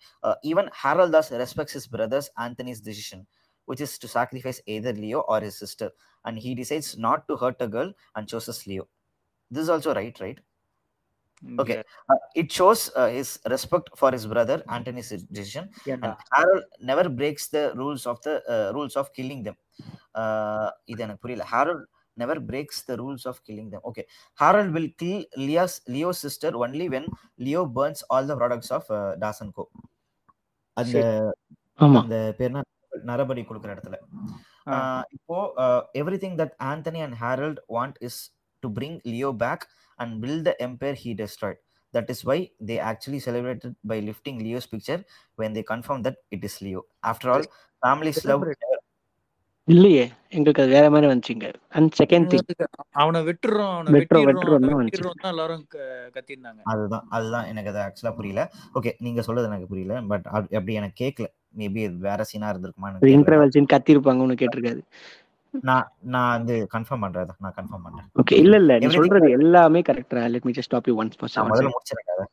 S2: even Harold Das respects his brothers anthony's decision which is to sacrifice either leo or his sister and he decides not to hurt a girl and chooses leo this is also right right Okay. uh, it shows uh, his respect for his brother anthony's decision
S1: ஏன்டா?
S2: and harold never breaks the rules of the uh, rules of killing them uh, இது எனக்கு புரியல harold never breaks the rules of killing them. Okay. Harold will kill leo's leo's sister only when leo burns all the products of uh, das and co. அந்த
S3: ஆமா.
S2: அந்த பேர் என்ன? நரபடி கொடுக்குற இடத்துல.
S1: ஆ.
S2: ஆஹ் இப்போ everything that Antony and Harold want is to bring Leo back and build the empire he destroyed that is why they actually celebrated by lifting Leo's picture when they confirm that it is Leo after all families love
S3: இல்லையே எங்களுக்கு அது வேற மாதிரி வந்துச்சுங்க. And second thing
S1: அவனை வெட்டுறோம் அவனை
S3: வெட்டுறோம், வெட்டுறோம் தான்
S1: எல்லாரும் கத்திருந்தாங்க
S2: அதுதான் அதுதான் எனக்கு அது ஆக்சுவலா புரியல. ஓகே நீங்க சொல்றது எனக்கு புரியல பட் அப்படி எனக்கு கேட்கல மேபி வேற சீனா இருந்திருக்குமான்னு தெரியல.
S3: இன்டர்வல் சீன் கத்திருப்பாங்க ஒன்னு கேட்டிருக்காது
S2: நான் நான் வந்து கன்ஃபார்ம் பண்றேன். நான் கன்ஃபார்ம் பண்றேன்.
S3: ஓகே இல்ல இல்ல நீ சொல்றது எல்லாமே கரெக்டா let me just stop you once
S2: நான் முதல்ல முடிச்சிருக்கேன் அதை.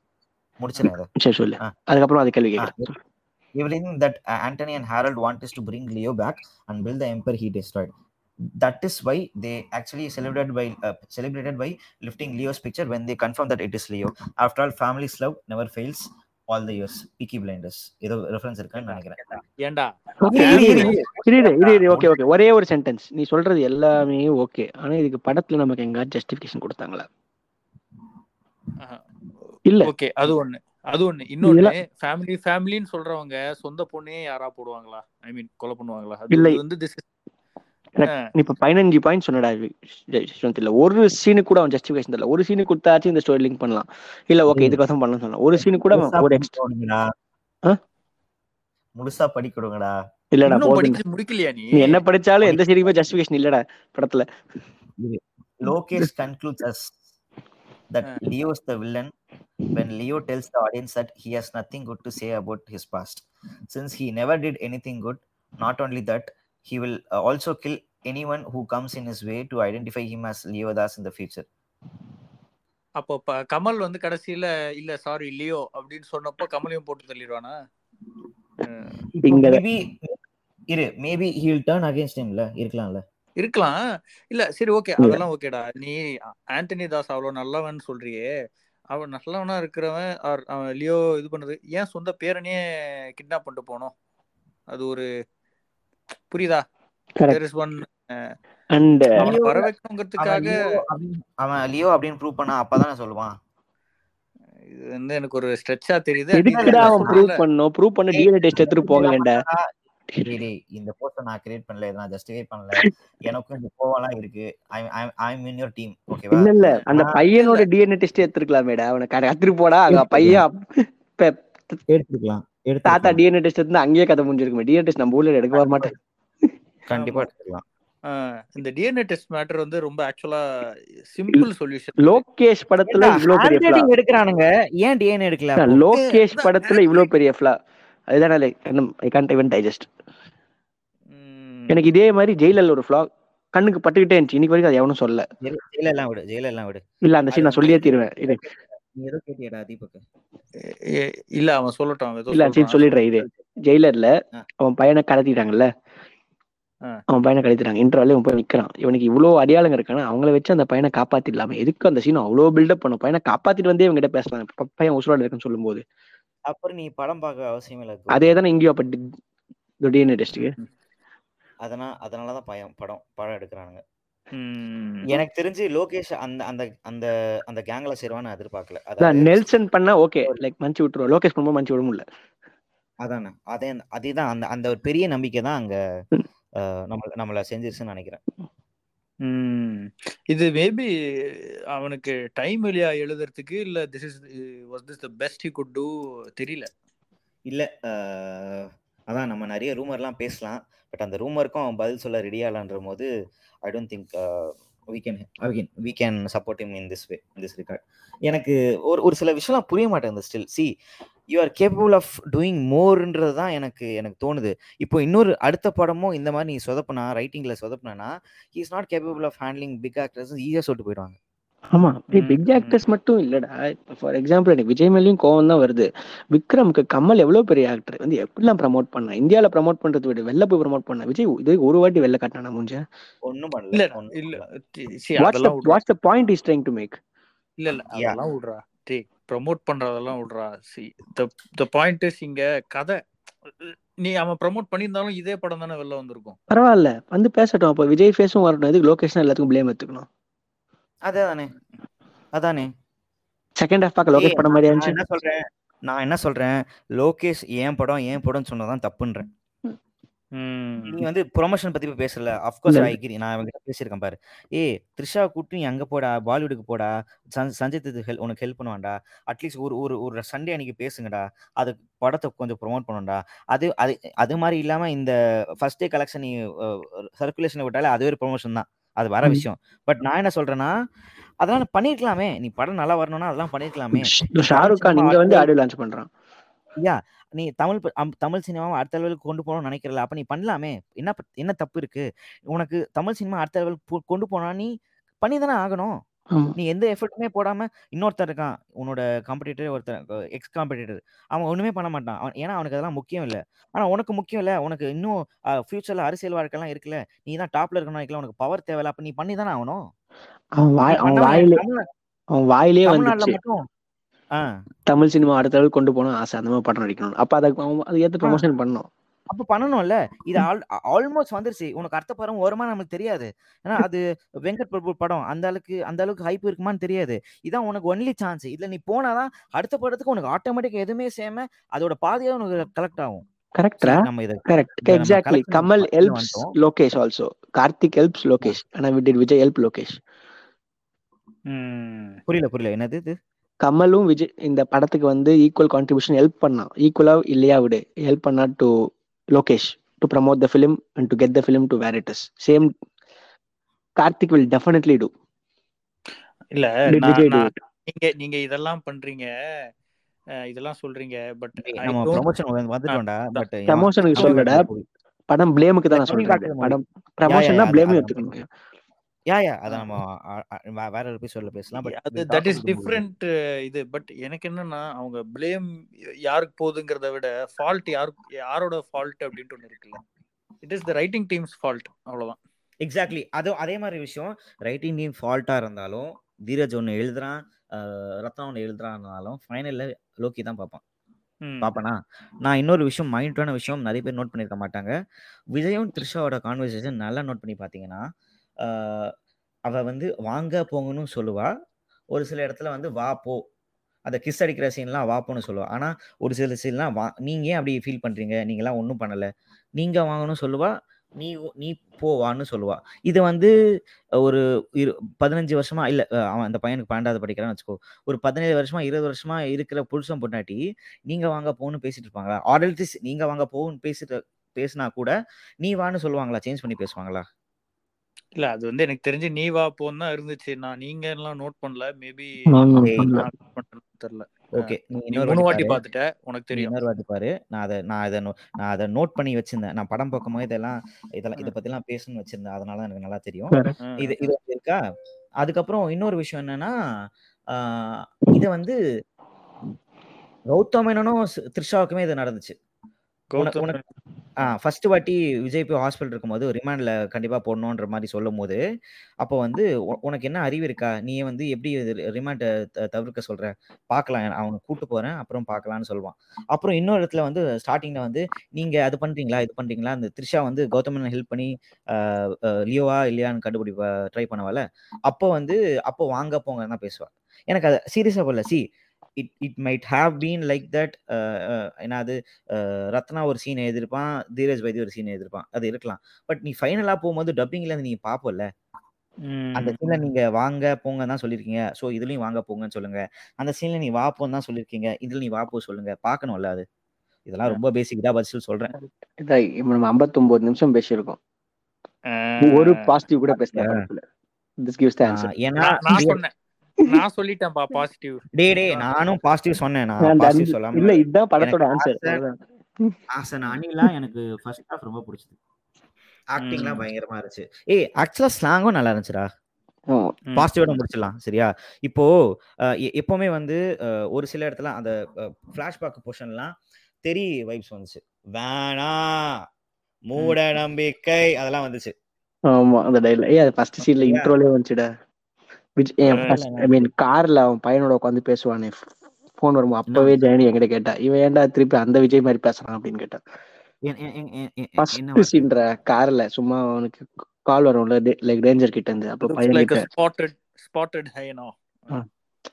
S2: முடிச்சிருக்கேன் அதை.
S3: சரி சொல்லு. அதுக்கப்புறம் அது கேள்வி கேட்கறேன்
S2: everything that uh, Antony and Harold want is to bring Leo back and build the empire he destroyed. That is why they actually celebrated by uh, celebrated by lifting Leo's picture when they confirm that it is Leo. After all, family's love never fails. All the years, Peaky Blinders. ஏதோ reference இருக்கான்னு நினைக்கிறேன்
S1: ஏன்டா
S2: இரு
S3: okay okay ஒரே ஒரு sentence நீ சொல்றது எல்லாமே ஓகே ஆனா இதுக்கு படத்துல நமக்கு எங்க ஜஸ்டிபிகேஷன் கொடுத்தாங்களா இல்ல
S1: ஓகே அது ஒண்ணு அது ஒண்ணு. இன்னொன்னு ஃபேமிலி ஃபேமிலின்னு சொல்றவங்க சொந்த பொண்ணே யாரா போடுவாங்களா? ஐ மீன் கொலை பண்ணுவாங்களா?
S3: இல்லை.
S1: வந்து
S3: நீ இப்ப பதினஞ்சு பாயிண்ட் சொன்னடா இல்ல ஒரு சீனுக்கு கூட அவன் ஜஸ்டிபிகேஷன் தெரியல. ஒரு சீனு கொடுத்தாச்சும் இந்த ஸ்டோரி லிங்க் பண்ணலாம். இல்ல ஓகே. இதுக்காக பண்ணலாம் சொல்லலாம். ஒரு சீனு கூட ஒரு
S2: படிக்க
S3: எக்ஸ்ட்ரா?
S2: முழுசா படிக்க விடுங்கடா
S3: இல்லடா
S1: முடிக்கலையா நீ?
S3: என்ன படிச்சாலும் எந்த சீனுக்குமே ஜஸ்டிபிகேஷன் இல்லடா படத்துல.
S2: concludes us that
S1: Uh.
S2: Leo is the villain when Leo tells the audience that he has nothing good to say about his past. Since he never did anything good, not only that, he will uh, also kill anyone who comes in his way to identify him as Leodas in the future.
S1: அப்போ கமல் வந்து கடைசியில இல்ல sorry Leo அப்படின்னு சொன்னப்போ கமலையும் போட்டு தள்ளிடுவானா
S2: Maybe, இரு maybe he will turn against him ல இருக்கலாம்ல
S1: இருக்கலாம். இல்ல சரி ஓகே. அதெல்லாம் ஓகேடா. நீ ஆண்டனி தாஸ் அவ்வளவு நல்லவன் சொல்றியே. அவன் நல்லவனா இருக்கிறவன் அவன் லியோ இது பண்ணது ஏன் சொந்த பேரனையே கிட்னாப் பண்ணிட்டு போனோம்? அது ஒரு புரியுதா? அஹ்,
S3: அண்ட்
S1: வர வைக்கணுங்கிறதுக்காக
S2: அவன் லியோ அப்படின்னு ப்ரூவ் பண்ணா அப்பதானே சொல்லுவான்.
S1: இது வந்து எனக்கு ஒரு ஸ்ட்ரெச்சா தெரியுது.
S3: எதுக்குடா அவன் ப்ரூவ். பண்ணோம் ப்ரூவ் பண்ண டிஎன்ஏ டெஸ்ட் எடுத்துட்டு போங்களேன்டா
S2: டேய், இந்த போஸ்டர் நான் கிரியேட் பண்ணல இதை நான் ஜஸ்டிஃபை பண்ணல. எனக்கும் இந்த கோவம்லாம் இருக்கு. I I'm in your team ஓகேவா
S3: இல்ல இல்ல. அந்த பையனோட டிஎன்ஏ டெஸ்ட் எடுத்துருக்கலாமேடா. அவனை கட- கத்துட்டு போடா. அங்க பையன்
S2: எடுத்துக்கலாம்.
S3: தாத்தா டிஎன்ஏ டெஸ்ட் எடுத்து அங்கேயே கதை முடிஞ்சிருக்குமே. டிஎன்ஏ டெஸ்ட் நம்ம ஊர்ல எடுக்க வர மாட்டேன்.
S2: கண்டிப்பா எடுத்துக்கலாம்.
S1: இந்த டிஎன்ஏ டெஸ்ட் மேட்டர் வந்து ரொம்ப ஆக்சுவலா சிம்பிள் சொல்யூஷன்
S3: லோகேஷ் படத்துல இவ்ளோ பெரிய
S2: எடுக்கிறானுங்க? ஏன் டிஎன்ஏ எடுக்கல?
S3: லோகேஷ் படத்துல இவ்ளோ பெரிய ஃபிளா அதுதான் like I can't even digest எனக்கு இதே மாதிரி ஜெயிலர்ல ஒரு ஃபிளா கண்ணுக்கு பட்டுக்கிட்டே இருந்துச்சு. இன்னைக்கு வரைக்கும் அது எவனும் சொல்ல
S2: ஜெயில ஜெயில எல்லாம் விடு ஜெயில எல்லாம் விடு.
S3: இல்ல அந்த சீன் நான் சொல்லியே தீருவேன். இது.
S2: நீ ஏதோ கேட்டியடா தீபக்
S1: இல்ல அவன் சொல்லட்டும்
S3: இல்ல சீன்
S1: சொல்றான்.
S3: சொல்லிடுறேன் இது. ஜெயிலர்ல. அவன் பையனை கடத்திட்டாங்கல்ல. அவன் பையனை கடத்திட்டாங்க. இன்டர்வல்ல இவன் போய் நிக்கிறான். இவனுக்கு இவ்வளவு அடையாளங்க இருக்கானா? அவங்கள வச்சு அந்த பையனை காப்பாத்திடலாமே. எதுக்கு அந்த சீன் அவ்வளவு பில்டப் பண்ணும்? பையனை காப்பாத்திட்டு வந்தே இவங்க கிட்ட பேசலாம் பையன் உசுரோட இருக்குன்னு சொல்லும்போது.
S2: அப்புறம் நீ படம் பார்க்க அவசியம் இல்லை
S3: அதே தானே இங்கேயும் அப்ப டெஸ்ட்டுக்கு
S2: அதனால அதனாலதான் பயம் படம் படம் எடுக்கிறானுங்க.
S1: ம்.
S2: எனக்கு தெரிஞ்சு லோகேஷ் அந்த அந்த அந்த அந்த கேங்ல சேருவான்னு எதிர்பார்க்கல.
S3: அதான் நெல்சன் பண்ணா ஓகே. லைக் மன்ச்சு விட்டுருவோம். லோகேஷ் பண்ணும்போது மன்ச்சு விட முடியல
S2: அதானே. அதே அதேதான். அந்த அந்த ஒரு பெரிய நம்பிக்கை தான் அங்க நம்ம நம்மள செஞ்சிருச்சுன்னு நினைக்கிறேன்.
S1: ம். இது மேபி அவனுக்கு டைம் இல்லையா எழுதுறதுக்கு? இல்ல this is was this the best he could do தெரியல.
S2: இல்ல அதான் நம்ம நிறைய ரூமர்லாம் பேசலாம். பட் அந்த ரூமருக்கும் அவன் பதில் சொல்ல ரெடியாலான்ற போது I don't think we can again we can support him in this way in this regard எனக்கு ஒரு ஒரு சில விஷயம்லாம் புரிய மாட்டேங்குது still see you are capable of doing மோர்ன்றது தான் எனக்கு எனக்கு தோணுது. இப்போ இன்னொரு அடுத்த படமும் இந்த மாதிரி நீ சொதப்பினா ரைட்டிங்கில் சொதப்பினா he is not capable of handling big actors ஈஸியாக சொல்லிட்டு போயிடுவாங்க.
S3: ஆமா. பிக். ஆக்டர்ஸ் மட்டும் இல்லடா. ஃபார் எக்ஸாம்பிள் எனக்கு விஜய் மேலேயும் கோவம் தான் வருது. விக்ரம்க்கு கமல் எவ்வளவு பெரிய ஆக்டர் வந்து எப்படிலாம் ப்ரமோட் பண்ணா? இந்தியால ப்ரமோட் பண்றது விட வெளில போய் ப்ரமோட் பண்ண? விஜய் இது ஒரு வாட்டி வெளில காட்டினா முடிஞ்ச
S2: ஒன்றும் பண்ணல.
S1: இல்ல.
S3: What's the point is trying to make
S1: இல்ல இல்ல. அதெல்லாம் விடுறா. டே ப்ரமோட் பண்றதெல்லாம் விடுறா. See the the point is இங்க கதை நீ அவன் ப்ரமோட் பண்ணியிருந்தாலும் இதே படம் தானே வெளில வந்திருக்கும்.
S3: பரவாயில்ல. வந்து பேசட்டும். அப்போ விஜய் ஃபேஸும் வரட்டும். எதுக்கு லோகேஷன் எல்லாத்துக்கும் ப்ளேம் எடுத்துக்கணும்.
S2: அதே தானே அதானே.
S3: செகண்ட் ஹாஃப் பார்க்க
S2: ஏய்
S3: லோகேஷ் படம்
S2: நான்
S3: மாதிரி
S2: நான்
S3: இருந்துச்சு
S2: என்ன சொல்றேன்? நான் என்ன சொல்றேன்? லோகேஷ் ஏன் படம் ஏன் படம்னு சொன்னதான் தப்புன்றேன். நீ வந்து ப்ரொமோஷன் பத்தி பேசல. அஃப்கோர்ஸ்
S3: இல்ல.
S2: ஐ அக்ரி நான் அவங்ககிட்ட பேசியிருக்கேன் பாரு. ஏய் த்ரிஷா கூட்டி நீ அங்க போடா பாலிவுட்டுக்கு போடா சஞ்- சஞ்சய் தத் ஹெல்ப் உனக்கு ஹெல்ப் பண்ணுவான்டா. அட்லீஸ்ட் ஒரு ஒரு ஒரு சண்டே அன்னைக்கு பேசுங்கடா. அது படத்தை கொஞ்சம் ப்ரொமோட் பண்ணுடா அது அது அது மாதிரி இல்லாம இந்த ஃபர்ஸ்ட் டே கலெக்ஷன் நீ சர்க்குலேஷன் விட்டாலே அதுவே ஒரு ப்ரொமோஷன் தான். அது வர. விஷயம். பட் நான் என்ன சொல்றேன்னா அதெல்லாம் பண்ணிருக்கலாமே. நீ படம் நல்லா வரணும்னா அதெல்லாம் பண்ணிருக்கலாமே.
S3: ஷாருக் கான் இங்க வந்து ஆடியோ லான்ச் பண்றான்.
S2: யா நீ தமிழ் தமிழ் சினிமாவை அடுத்த லெவலுக்கு கொண்டு போகணும்னு நினைக்கிறல. அப்ப நீ பண்ணலாமே. என்ன என்ன தப்பு இருக்கு? உனக்கு தமிழ் சினிமா அடுத்த லெவலுக்கு கொண்டு போனா நீ பண்ணி தானே ஆகணும். நீ எந்த எஃபர்ட்டுமே போடாம இன்னொருத்தர் இருக்கான். உன்னோட காம்படிட்டர் ஒருத்தர் எக்ஸ் காம்படிட்டர் அவன் ஒண்ணுமே பண்ண மாட்டான். அவன் ஏன்னா அவனுக்கு அதெல்லாம் முக்கியம் இல்லை. ஆனா உனக்கு முக்கியம் இல்லை. உனக்கு இன்னும் ஃபியூச்சர்ல அரசியல் வாழ்க்கைலாம் இருக்குல்ல. நீ தான் டாப்ல இருக்கணும் நினைக்கல. உனக்கு பவர் தேவையில்ல. அப்ப நீ பண்ணி தானே ஆகணும்.
S3: அவன் வாயிலே அவன் வாயிலே வந்துச்சு.
S2: மட்டும் ஆ.
S3: தமிழ் சினிமா அடுத்த அளவுக்கு கொண்டு போகணும் ஆசை. அந்த மாதிரி படம் நடிக்கணும் அப்ப அதை அவன் அது ஏத்து
S2: ஆ.
S3: ப்ரொமோஷன் பண்ணணும்.
S2: அப்ப பண்ணணும்ல. இது ஆல் ஆல்மோஸ்ட் வந்துருச்சு. உனக்கு அடுத்த படம் வருமா நமக்கு தெரியாது. ஏன்னா அது வெங்கட் பிரபு படம். அந்த அளவுக்கு அந்த அளவுக்கு ஹைப் இருக்குமான்னு தெரியாது. இதான் உனக்கு ஒன்லி சான்ஸ் இதுல நீ போனாதான் அடுத்த படத்துக்கு உனக்கு ஆட்டோமேட்டிக் எதுவுமே சேம அதோட பாதியா உனக்கு கலெக்ட் ஆகும்.
S3: கரெக்டா
S2: சரி நம்ம இதை
S3: கரெக்ட் எக்ஸாக்ட்லி கமல்
S2: பண்ணி
S3: ஹெல்ப்ஸ்
S2: வந்துட்டோம்.
S3: லோகேஷ் ஆல்சோ கார்த்திக் ஹெல்ப்ஸ் லோகேஷ் ஆனா we did Vijay help
S1: Lokesh
S2: புரியல புரியல. என்னது இது?
S3: கமலும் விஜய் இந்த படத்துக்கு வந்து ஈக்குவல் கான்ட்ரிபியூஷன் ஹெல்ப் பண்ணான். ஈக்குவலா இல்லையா விடு. ஹெல்ப் பண்ணா to Lokesh to promote the film and to get the film to where it is same Karthik will definitely do
S1: இல்ல நீங்க நீங்க இதெல்லாம் பண்றீங்க. இதெல்லாம் சொல்றீங்க பட்
S2: ப்ரொமோஷன் வந்துட்டோம்டா பட்
S3: ப்ரமோஷனுக்கு சொல்லடா படம் பிளேமுக்கு தான் நான் சொல்றேன். படம் ப்ரமோஷன்னா
S2: நம்ம
S3: எடுத்துக்கணும்.
S2: யா யா. அதை நம்ம வேற ஒரு எபிசோட்ல பேசலாம். பட்
S1: அது தட் இஸ் டிஃப்ரெண்ட் இது. பட் எனக்கு என்னன்னா அவங்க ப்ளேம் யாருக்கு போகுதுங்கிறத விட ஃபால்ட் யாருக்கு யாரோட ஃபால்ட் அப்படின்ட்டு ஒன்று இருக்குல்ல. It is the writing team's fault. அவ்வளவுதான்.
S2: எக்ஸாக்ட்லி. அது அதே மாதிரி விஷயம். ரைட்டிங் டீம் ஃபால்ட்டா இருந்தாலும் தீரஜ் ஒன்று எழுதுறான் ரத்னா ஒன்று எழுதுறான்னாலும் ஃபைனல்ல லோக்கி தான் பார்ப்பான்.
S1: ம்.
S2: பார்ப்பனா? நான் இன்னொரு விஷயம் மைண்டான விஷயம் நிறைய பேர் நோட் பண்ணியிருக்க மாட்டாங்க. விஜயும் த்ரிஷாவோட கான்வர்சேஷன் நல்லா நோட் பண்ணி பார்த்தீங்கன்னா அவள் அவ வந்து வாங்க போங்கன்னு சொல்லுவா. ஒரு சில இடத்துல வந்து வா போ அந்த கிஸ் அடிக்கிற சீன்லாம் வா போன்னு சொல்லுவா. ஆனால் ஒரு சில சீன்லாம் வா நீங்க ஏன் அப்படி ஃபீல் பண்றீங்க? நீங்களாம் ஒன்றும் பண்ணலை. நீங்க வாங்கணும் சொல்லுவா. நீ நீ போ வான்னு சொல்லுவா. இது வந்து ஒரு இரு பதினஞ்சு வருஷமா இல்லை அவன் அந்த பையனுக்கு பன்னெண்டாவது படிக்கிறான்னு வச்சுக்கோ. ஒரு பதினேழு வருஷமா இருபது வருஷமா இருக்கிற புருஷன் பொண்டாட்டி நீங்க வாங்க போகணும்னு பேசிட்டு இருப்பாங்களா? ஆர்டல்டிஸ் நீங்க வாங்க போகணும்னு பேசிட்டு பேசினா கூட நீ வான்னு சொல்லுவாங்களா? சேஞ்ச் பண்ணி பேசுவாங்களா?
S1: இல்ல அது வந்து எனக்கு தெரிஞ்சு நீ வா போன்னு தான் இருந்துச்சு. நான் நீங்க எல்லாம் நோட் பண்ணல. மேபி. தெரியல.
S2: ஓகே இன்னொரு
S1: மூணு
S2: வாட்டி
S1: வாட்டி
S2: பாரு.
S1: பார்த்துட்ட. உனக்கு தெரியும்.
S2: இன்னொரு வாட்டி பாரு. நான் அதை நான் அதை நோ- நான் அதை நோட் பண்ணி வச்சிருந்தேன். நான் படம் பார்க்கும்போது இதெல்லாம் இதெல்லாம் இதை பத்திலாம் பேசணும்னு வச்சிருந்தேன். அதனால எனக்கு நல்லா தெரியும். இது இது வந்து இருக்கா? அதுக்கப்புறம் இன்னொரு விஷயம் என்னன்னா ஆஹ் இதை வந்து கௌதம் மேனனும் த்ரிஷாவுக்குமே இது நடந்துச்சு உன-
S1: கௌதம்
S2: உனக்கு ஆ ஃபர்ஸ்ட் வாட்டி விஜய் போய் ஹாஸ்பிட்டல் இருக்கும்போது ரிமாண்ட்ல கண்டிப்பா போடணுன்ற மாதிரி சொல்லும் போது அப்போ வந்து உனக்கு என்ன அறிவு இருக்கா? நீ வந்து எப்படி ரிமாண்ட் தவிர்க்க சொல்ற? பார்க்கலாம் அவங்க கூட்டு போறேன் அப்புறம் பார்க்கலாம்னு சொல்லுவான். அப்புறம் இன்னொரு இடத்துல வந்து ஸ்டார்டிங்ல வந்து நீங்க அது பண்றீங்களா இது பண்றீங்களா? அந்த த்ரிஷா வந்து கௌதமன் ஹெல்ப் பண்ணி லியோவா இல்லையான்னு கண்டுபிடி ட்ரை பண்ணவல அப்போ வந்து அப்போ வாங்க போங்க தான் பேசுவா எனக்கு அது சீரியஸா போடல see it it might have been like that ஏன்னா அது அஹ் ரத்னா ஒரு சீன் எழுதிருப்பான் தீரஜ் வைத்தி ஒரு சீன் எழுதிருப்பான் அது இருக்கலாம். பட் நீ ஃபைனலா போகும்போது டப்பிங்ல நீங்க பாப்போம்ல அந்த சீன்ல நீங்க வாங்க போங்க தான் சொல்லிருக்கீங்க சோ இதுலயும் வாங்க போங்கன்னு சொல்லுங்க. அந்த சீன்ல நீ வா போன்னு தான் சொல்லிருக்கீங்க இதுல நீ வா போ சொல்லுங்க. பார்க்கணும்ல அது. இதெல்லாம் ரொம்ப பேசிக் தான் பதில் சொல்றேன்.
S3: நம்ம 59 நிமிஷம் பேசியிருக்கோம். ஒரு பாசிட்டிவ் கூட பேசல
S2: ஏன்னா
S1: நான் நான் சொன்னேன். நான் சொல்லிட்டேன்ப்பா பாசிட்டிவ்
S2: டே டே நானும் பாசிட்டிவ் சொன்னேன். நான் பாசிட்டிவ் சொல்லாம
S3: இல்ல இதுதான் படத்தோட ஆன்சர்
S2: ஆசை- ஆசன் அனிலா எனக்கு ஃபர்ஸ்ட் ஹாஃப் ரொம்ப பிடிச்சது. ஆக்டிங்லாம். பயங்கரமா இருந்துச்சு. ஏய் ஆக்சுவலா ஸ்லாங்கும் நல்லா இருந்துச்சுடா. பாசிட்டிவோட முடிச்சிடலாம் சரியா? இப்போ எப்பவுமே வந்து ஒரு சில இடத்துல அந்த ஃபிளாஷ்பேக் போர்ஷன்லாம் தெரி வைப்ஸ் வந்துச்சு. வேணா மூட நம்பிக்கை அதெல்லாம் வந்துச்சு.
S3: ஆமா அந்த டைலாக் ஏய் அது ஃபர்ஸ்ட் சீன்ல இன்ட்ரோலயே வந்துச்சுடா. விஜய்
S1: ஆ,
S3: ஐ மீன் கார்ல அவன் பையனோட உட்காந்து பேசுவானே. ஃபோன் வரும்போது அப்பவே ஜெயனி என்கிட்ட கேட்டா இவன் ஏன்டா திருப்பி அந்த விஜய் மாதிரி பேசுறான்? அப்படின்னு கேட்டா.
S2: என்- என்- என்- என்- என்- என்ன
S3: ஃபர்ஸ்ட்
S2: வார்த்தை?
S3: சீன்ற கார்ல சும்மா அவனுக்கு கால் வரும்ல லைக் டேஞ்சர் கிட்ட இருந்து. அப்ப பையன்
S1: like a
S3: கிட்ட
S1: spotted spotted hyena.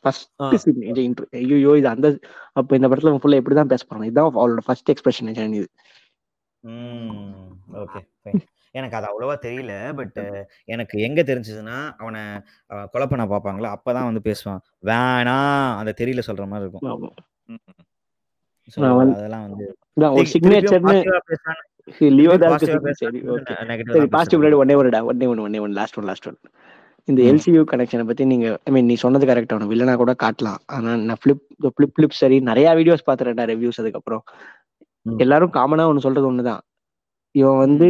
S3: ஃபர்ஸ்ட்
S2: ஆ.
S3: சீன் இன்ட்ரோ ஐயோ இது அந்த அப்ப இந்த படத்துல ஃபுல்லா இப்படிதான் பேச போறான் இதான் அவளோட ஃபர்ஸ்ட் எக்ஸ்பிரஷன் ஜெயனி இது.
S2: ஓகே ஃபைன் எனக்கு அது அவ்வளவா தெரியல பட் எனக்கு எங்க தெரிஞ்சதுன்னா அவனை அஹ், கொலை பண்ண பார்ப்பாங்களா அப்பதான் வந்து பேசுவான் வேணாம் அந்த தெரியல சொல்ற மாதிரி இருக்கும்
S3: ஆமா.
S1: ம்.
S2: So,
S3: நான் வந்து-
S2: அதெல்லாம் வந்து
S3: இதான் ஒரு
S2: திருப்பி- திருப்பியும்
S3: சிக்னேச்சர்னு
S2: positive ஆ பேசுறான்னு
S3: லியோ
S2: திருப்பி
S3: தான்
S2: positive ஆ
S3: இருக்கு சரி
S2: பேசுறான்னு
S3: ஓகே
S2: negative ஆ
S3: சரி
S2: தான்
S3: பாசிட்டிவ். முன்னாடி ஒன்னே ஒன்னே ஒன்று ஒன்னே ஒன்று லாஸ்ட் ஒன் லாஸ்ட் ஒன் இந்த
S2: ம்.
S3: எல்சியூ கனெக்ஷனை பத்தி நீங்க ஐ மீன் நீ சொன்னது கரெக்ட் அவனு வில்லனா கூட காட்டலாம் ஆனா நான் ஃபிளிப் ஃபிளிப் ஃபிளிப் சரி நிறைய வீடியோஸ் பார்த்துறேன்டா ரிவ்யூஸ் அதுக்கப்புறம்
S2: ம்.
S3: எல்லாரும் காமனா ஒன்று சொல்றது ஒண்ணுதான் இவன் வந்து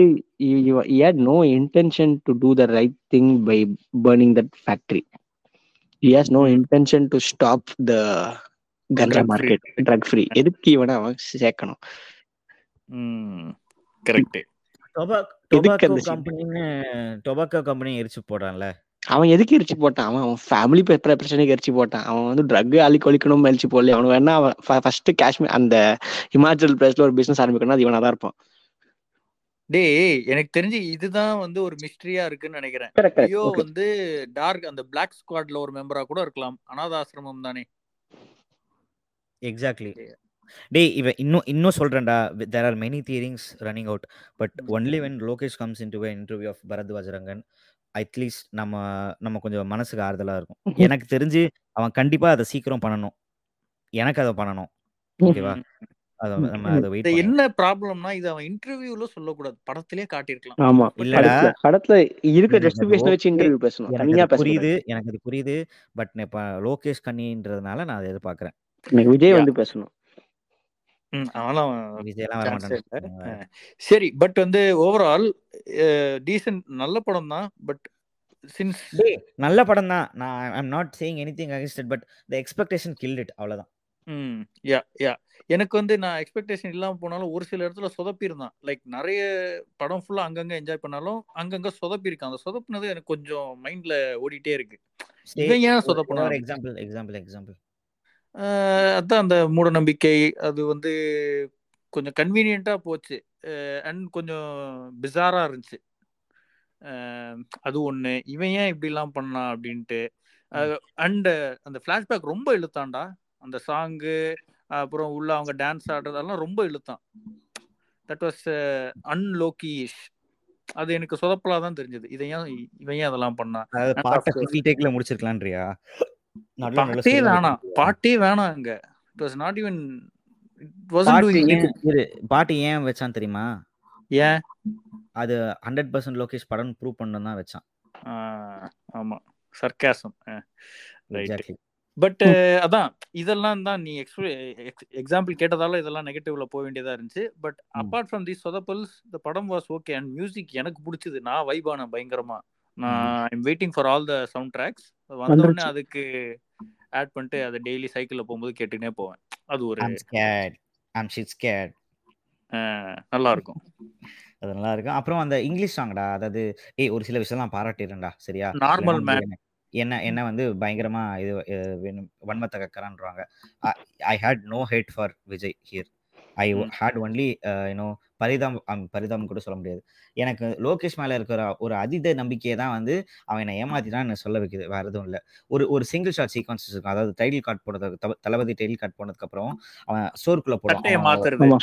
S3: had no intention to do the right thing by burning that factory he has
S1: no.
S3: Intention to stop the ganja
S1: Drug free.
S3: Market drug free எதுக்கு இவனை அவன் சேர்க்கணும்?
S1: கரெக்ட்
S2: டொபாக்கோ கம்பெனி எரிச்சு போடுறான்ல
S3: அவன் எதுக்கு எரிச்சு போட்டான்? அவன் அவன் ஃபேமிலி பிரச்சனைக்கு எரிச்சு போட்டான். அவன் வந்து ட்ரக் அழிக்க ஒழிக்கணும் எரிச்சு போடல அவனுக்கு வேணா அவன் ஃபர்ஸ்ட் காஷ்மீர் அந்த ஹிமாச்சல் பிரதேஷ்ல ஒரு பிசினஸ் ஆரம்பிக்கணும் அது இவனா தான் இருப்பான்.
S1: டேய் எனக்கு தெரிஞ்சு இதுதான் வந்து ஒரு மிஸ்ட்ரியா இருக்குன்னு நினைக்கிறேன்.
S3: கரெக்ட்
S1: வந்து டார்க் அந்த பிளாக் ஸ்குவாட்ல ஒரு மெம்பரா கூட இருக்கலாம். அனாத ஆசிரமம் தானே.
S2: எக்ஸாக்ட்லி டேய். இவன் இன்னும் இன்னும் சொல்றேன்டா. There are many theories running out
S1: but.
S2: Only when Lokesh comes in to interview of Bharat Rangan at least நம்ம நம்ம கொஞ்சம் மனசுக்கு ஆறுதலா இருக்கும். எனக்கு தெரிஞ்சு அவன் கண்டிப்பா அதை சீக்கிரம் பண்ணணும். எனக்கு அதை பண்ணணும். ஓகேவா அதை நம்ம அதை வெயிட்
S1: இது
S2: பண்ணலாம்
S1: என்ன ப்ராப்ளம்னா இது அவன் இன்டர்வியூல சொல்லக்கூடாது. படத்திலே காட்டியிருக்கலாம்.
S3: ஆமா.
S2: இல்லடா.
S3: படத்துல இருக்க ஜஸ்டிபிகேஷன் வச்சு. இன்டர்வியூ பேசணும். தனியா
S2: புரியுது. எனக்கு அது புரியுது. பட் இப்போ லோகேஷ் கண்ணின்றதுனால நான் அதை எதிர்பார்க்கறேன்.
S3: எனக்கு விஜய். வந்து பேசணும்.
S1: இல்ல. சரி பட் வந்து ஓவரால் டீசென்ட் நல்ல படம் தான். பட் சின்ஸ்
S2: நல்ல படம் தான். நான் I'm not saying anything against but the expectation killed it அவ்வளவுதான்.
S1: ம். யா யா. எனக்கு வந்து நான் எக்ஸ்பெக்டேஷன் இல்லாம போனாலும் ஒரு சில இடத்துல சொதப்பியிருந்தான். லைக் நிறைய படம் ஃபுல்லா அங்கங்க என்ஜாய் பண்ணாலும் அங்கங்க சொதப்பியிருக்கான். அந்த சொதப்புனது எனக்கு கொஞ்சம் மைண்ட்ல ஓடிட்டே இருக்கு. இவன் ஏன் சொதப்புனா
S2: எக்ஸாம்பிள் எக்ஸாம்பிள் எக்ஸாம்பிள்
S1: அதான் அந்த மூட நம்பிக்கை அது வந்து கொஞ்சம் கன்வீனியண்டா போச்சு. அண்ட் கொஞ்சம் பிசாரா இருந்துச்சு. அது ஒண்ணு. இவன் ஏன் இப்படிலாம் பண்ணான் அப்படின்ட்டு. அண்ட் அந்த ஃபிளாஷ்பேக் ரொம்ப இழுத்தான்டா. அந்த சாங்கு அப்புறம் உள்ள அவங்க டான்ஸ் ஆடுறது அதெல்லாம் ரொம்ப இழுத்தான் தட் வாஸ் அன்லோக்கிஷ் அது எனக்கு சொதப்பலா தான் தெரிஞ்சது. இதை ஏன் இவன் ஏன் அதெல்லாம் பண்ணான்
S2: முடிச்சிருக்கலான்றியா?
S1: பாட்டே வேணாம். பாட்டே வேணாம் அங்க. இட் வாஸ் நாட் ஈவன்
S2: பாட்டு ஏன் வச்சான் தெரியுமா?
S1: ஏன்?
S2: அது ஹண்ட்ரட் பர்சன்ட் லோகேஷ் படம் ப்ரூவ் பண்ணணும் தான் வச்சான்
S1: ஆமா. சர்க்காசம் ரைட் பட் அதான் இதெல்லாம் தான் நீ எக்ஸாம்பிள் கேட்டதால இதெல்லாம் நெகட்டிவ்ல போக வேண்டியதா இருந்துச்சு. பட்
S2: ம்.
S1: அப்பார்ட் ஃப்ரம் தி சொதப்பல்ஸ் இந்த படம் வாஸ் ஓகே அண்ட் மியூசிக் எனக்கு பிடிச்சது. நான் வைபான பயங்கரமா. நான் I'm waiting for all the soundtracks வந்த உடனே
S3: வந்துருச்சு.
S1: அதுக்கு ஆட் பண்ணிட்டு அதை டெய்லி சைக்கிள்ல போகும்போது கேட்டுக்கினே போவேன். அது ஒரு நல்லா இருக்கும்
S2: அது நல்லா இருக்கும் அப்புறம் அந்த இங்கிலீஷ் சாங்டா அதாவது ஏய் ஒரு சில விஷயம்லாம் பாராட்டிடுறேன்டா சரியா?
S1: நார்மல் மேன்
S2: என்ன என்ன வந்து பயங்கரமா இது வேணும் வன்மத்தை கக்கறான்றாங்க. I hate no hate for Vijay here I.
S1: Hate
S2: only you know பரிதாம் பரிதாபம் கூட சொல்ல முடியாது. எனக்கு லோகேஷ் மேல இருக்கிற ஒரு அதீத நம்பிக்கையை தான் வந்து அவன் என்னை ஏமாத்திட்டான்னு சொல்ல வைக்குது வேற எதுவும் இல்லை. ஒரு ஒரு சிங்கிள் ஷாட் சீக்வன்சஸ் இருக்கும். அதாவது டைட்டில் கார்டு போனதுக்கு தள- தளபதி டைட்டில் கார்டு போனதுக்கு அப்புறம் அவன் சோர்க்குள்ள போடுவான்.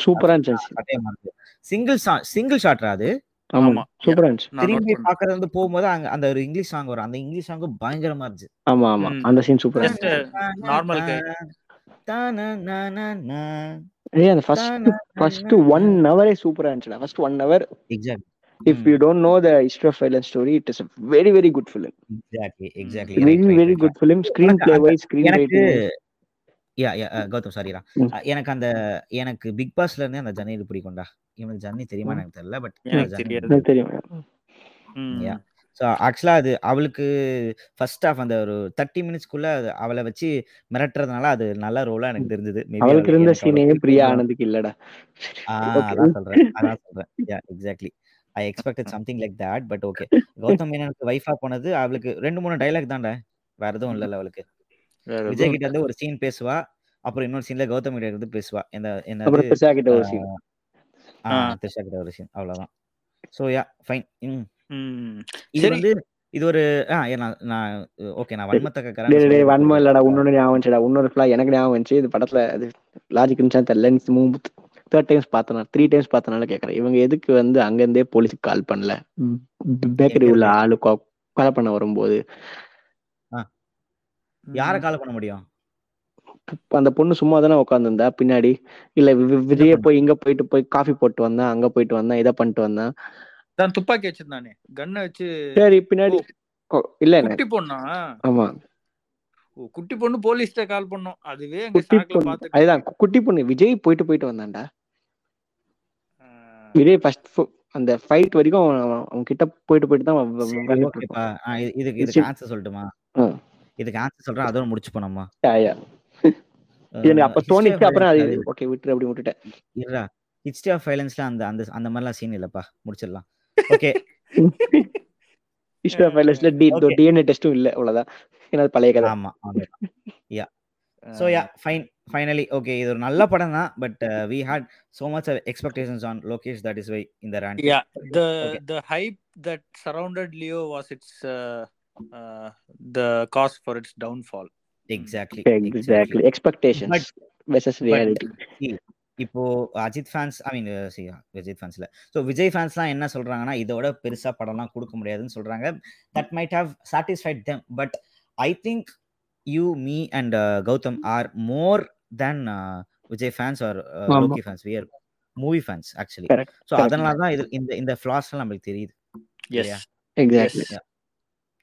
S3: சூப்பரா
S2: சட்டையை மாத்து சிங்கிள் சிங்கிள் ஷாட்ரா அது?
S3: ஆமா.
S1: ஆமா.
S3: சூப்பரா இருந்துச்சு.
S2: திரும்பி பாக்குறது வந்து போகும்போது அங்க அந்த ஒரு இங்கிலீஷ் சாங் வரும். அந்த இங்கிலீஷ் சாங் பயங்கரமா இருந்துச்சு.
S3: ஆமா ஆமா. அந்த சீன் சூப்பரா. ஏய் அந்த ஃபர்ஸ்ட் ஃபர்ஸ்ட் ஒன் ஹவரே சூப்பரா இருந்துச்சுடா. First one hour exact if you don't know the History of Violence story it is
S2: very very
S3: good film exactly exactly very
S2: very
S3: good
S2: film
S3: screenplay wise
S2: screen
S3: writing
S2: yeah yeah Gautham சாரிடா
S3: ம்.
S2: எனக்கு அந்த எனக்கு big பாஸ்ல இருந்தே அந்த ஜன்னி பிடிக்கும்டா இவனுக்கு ஜன்னி தெரியுமா. எனக்கு தெரியல பட்
S3: தெரியும்.
S1: ம்.
S2: Yeah. ஸோ ஆக்சுவலாக அது அவளுக்கு ஃபர்ஸ்ட் ஆஃப் அந்த ஒரு தேர்ட்டி மினிட்ஸ்க்குள்ள அவளை வச்சு மிரட்டுறதுனால அது நல்ல ரோலாக எனக்கு தெரிஞ்சது.
S3: அவளுக்கு இருந்த சீனே பிரியா. ஆனந்துக்கு இல்லடா.
S2: அதான் சொல்றேன் அதான் சொல்றேன். Yeah exactly I expected something like that but okay Gautham மேனனுக்கு வைஃபா போனது அவளுக்கு ரெண்டு மூணு டைலாக் தான்டா. வேற எதுவும் இல்லைல்ல அவளுக்கு. விஜய் கிட்ட இருந்து ஒரு சீன் பேசுவா அப்புறம் இன்னொரு சீன்ல கௌதம் கிட்ட இருந்து பேசுவா. இந்த
S3: அப்புறம் பிரிசா கிட்ட ஒரு சீன்.
S2: த்ரிஷா கிட்ட ஒரு சீன் அவ்வளவுதான். So yeah
S1: fine.
S2: இது
S1: சரி.
S2: வந்து இது ஒரு நான் நான் ஓகே நான் வன்மத்தை
S3: டேய்
S2: கக்கறேன்னு
S3: டேய்
S2: சொல்றது
S3: வன்மம் இல்லடா உன்னோட ஞாபகம் வந்துச்சுடா. இன்னொரு ஃபுல்லா எனக்கு ஞாபகம் வந்துச்சு. இது படத்துல அது லாஜிக் இருந்துச்சா தெரியல. மூணு தேர்ட் டைம்ஸ் பார்த்தனா த்ரீ டைம்ஸ் பார்த்தனால கேட்கறேன் இவங்க எதுக்கு வந்து அங்கிருந்தே போலீஸுக்கு கால் பண்ணல? பேக்கரி உள்ள? ஆளு கொலை பண்ண வரும்போது.
S2: யார. கால் பண்ண முடியும்?
S3: அந்த பொண்ணு சும்மா தானே உட்காந்துருந்தா பின்னாடி. இல்ல விஜய போய் இங்க போயிட்டு போய் காஃபி போட்டு வந்தேன் அங்க போயிட்டு வந்தேன் இதை பண்ணிட்டு வந்தேன்
S1: தான் துப்பாக்கி வச்சிருந்தானே. கன்னை வச்சு
S3: சரி பின்னாடி இல்ல
S1: குட்டி பொண்ணா?
S3: ஆமா.
S1: குட்டி பொண்ணு போலீஸ்ட கால் பண்ணோம். அதுவே
S3: குட்டி பொண்ணு அதுதான். குட்டி பொண்ணு விஜய் போயிட்டு போயிட்டு வந்தான்டா. விஜய் ஃபர்ஸ்ட் அந்த ஃபைட் வரைக்கும் அவன் கிட்ட போயிட்டு போயிட்டு தான்
S2: இதுக்கு
S3: இது
S2: இதுக்கு ஆன்சர் சொல்லட்டுமா. இதுக்கு ஆன்சர் சொல்றேன் அதோட முடிச்சு போனோமா
S3: யா, யா. எனக்கு அப்ப தோணிச்சு அப்புறம் அது ஓகே விட்டுரு அப்படி விட்டுட்டேன்.
S2: இருடா. ஹிஸ்டரி ஆஃப் ஃபைலன்ஸ்ல அந்த அந்த அந்த மாதிரிலாம் சீன் இல்லப்பா. முடிச்சிடலாம்.
S3: Okay history of
S2: Okay.
S3: DNA டெஸ்டும் இல்ல அவ்வளவுதான். ஏன்னா பழைய கதை.
S2: ஆமா ஆமா. Yeah so yeah fine finally okay இது ஒரு நல்ல படம் தான் but we had so much expectations on Lokesh that is why இந்த rant
S1: yeah the
S2: Okay.
S1: the hype that surrounded leo was its uh, uh, the cause for its downfall.
S2: Exactly
S3: exactly expectations versus reality
S2: இப்போ Ajith fans I mean Vijay ஃபேன்ஸ்ல so Vijay ஃபேன்ஸ்லாம் என்ன சொல்றாங்கன்னா இதோட பெருசா படம்லாம் கொடுக்க முடியாதுன்னு சொல்றாங்க. That might have satisfied them but I think you me and Gautham are more then Vijay fans are
S3: ஆமா.
S2: Loki fans we are movie fans actually
S3: Correct, so.
S2: அதனால தான் இது இந்த இந்த ஃபிளாஸ்லாம் நம்மளுக்கு தெரியுது.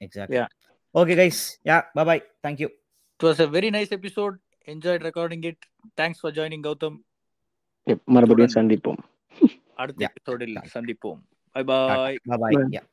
S1: Yes
S2: Yeah.
S1: Yes.
S2: Exactly
S1: Yeah.
S2: Okay guys ya bye thank you
S1: it was a very nice episode enjoyed recording it thanks for joining gautam
S3: மறுபடியும் சந்திப்போம்
S1: அடுத்த. எபிசோடில் சந்திப்போம் bye bye
S2: பாய்
S3: Bye.
S2: யா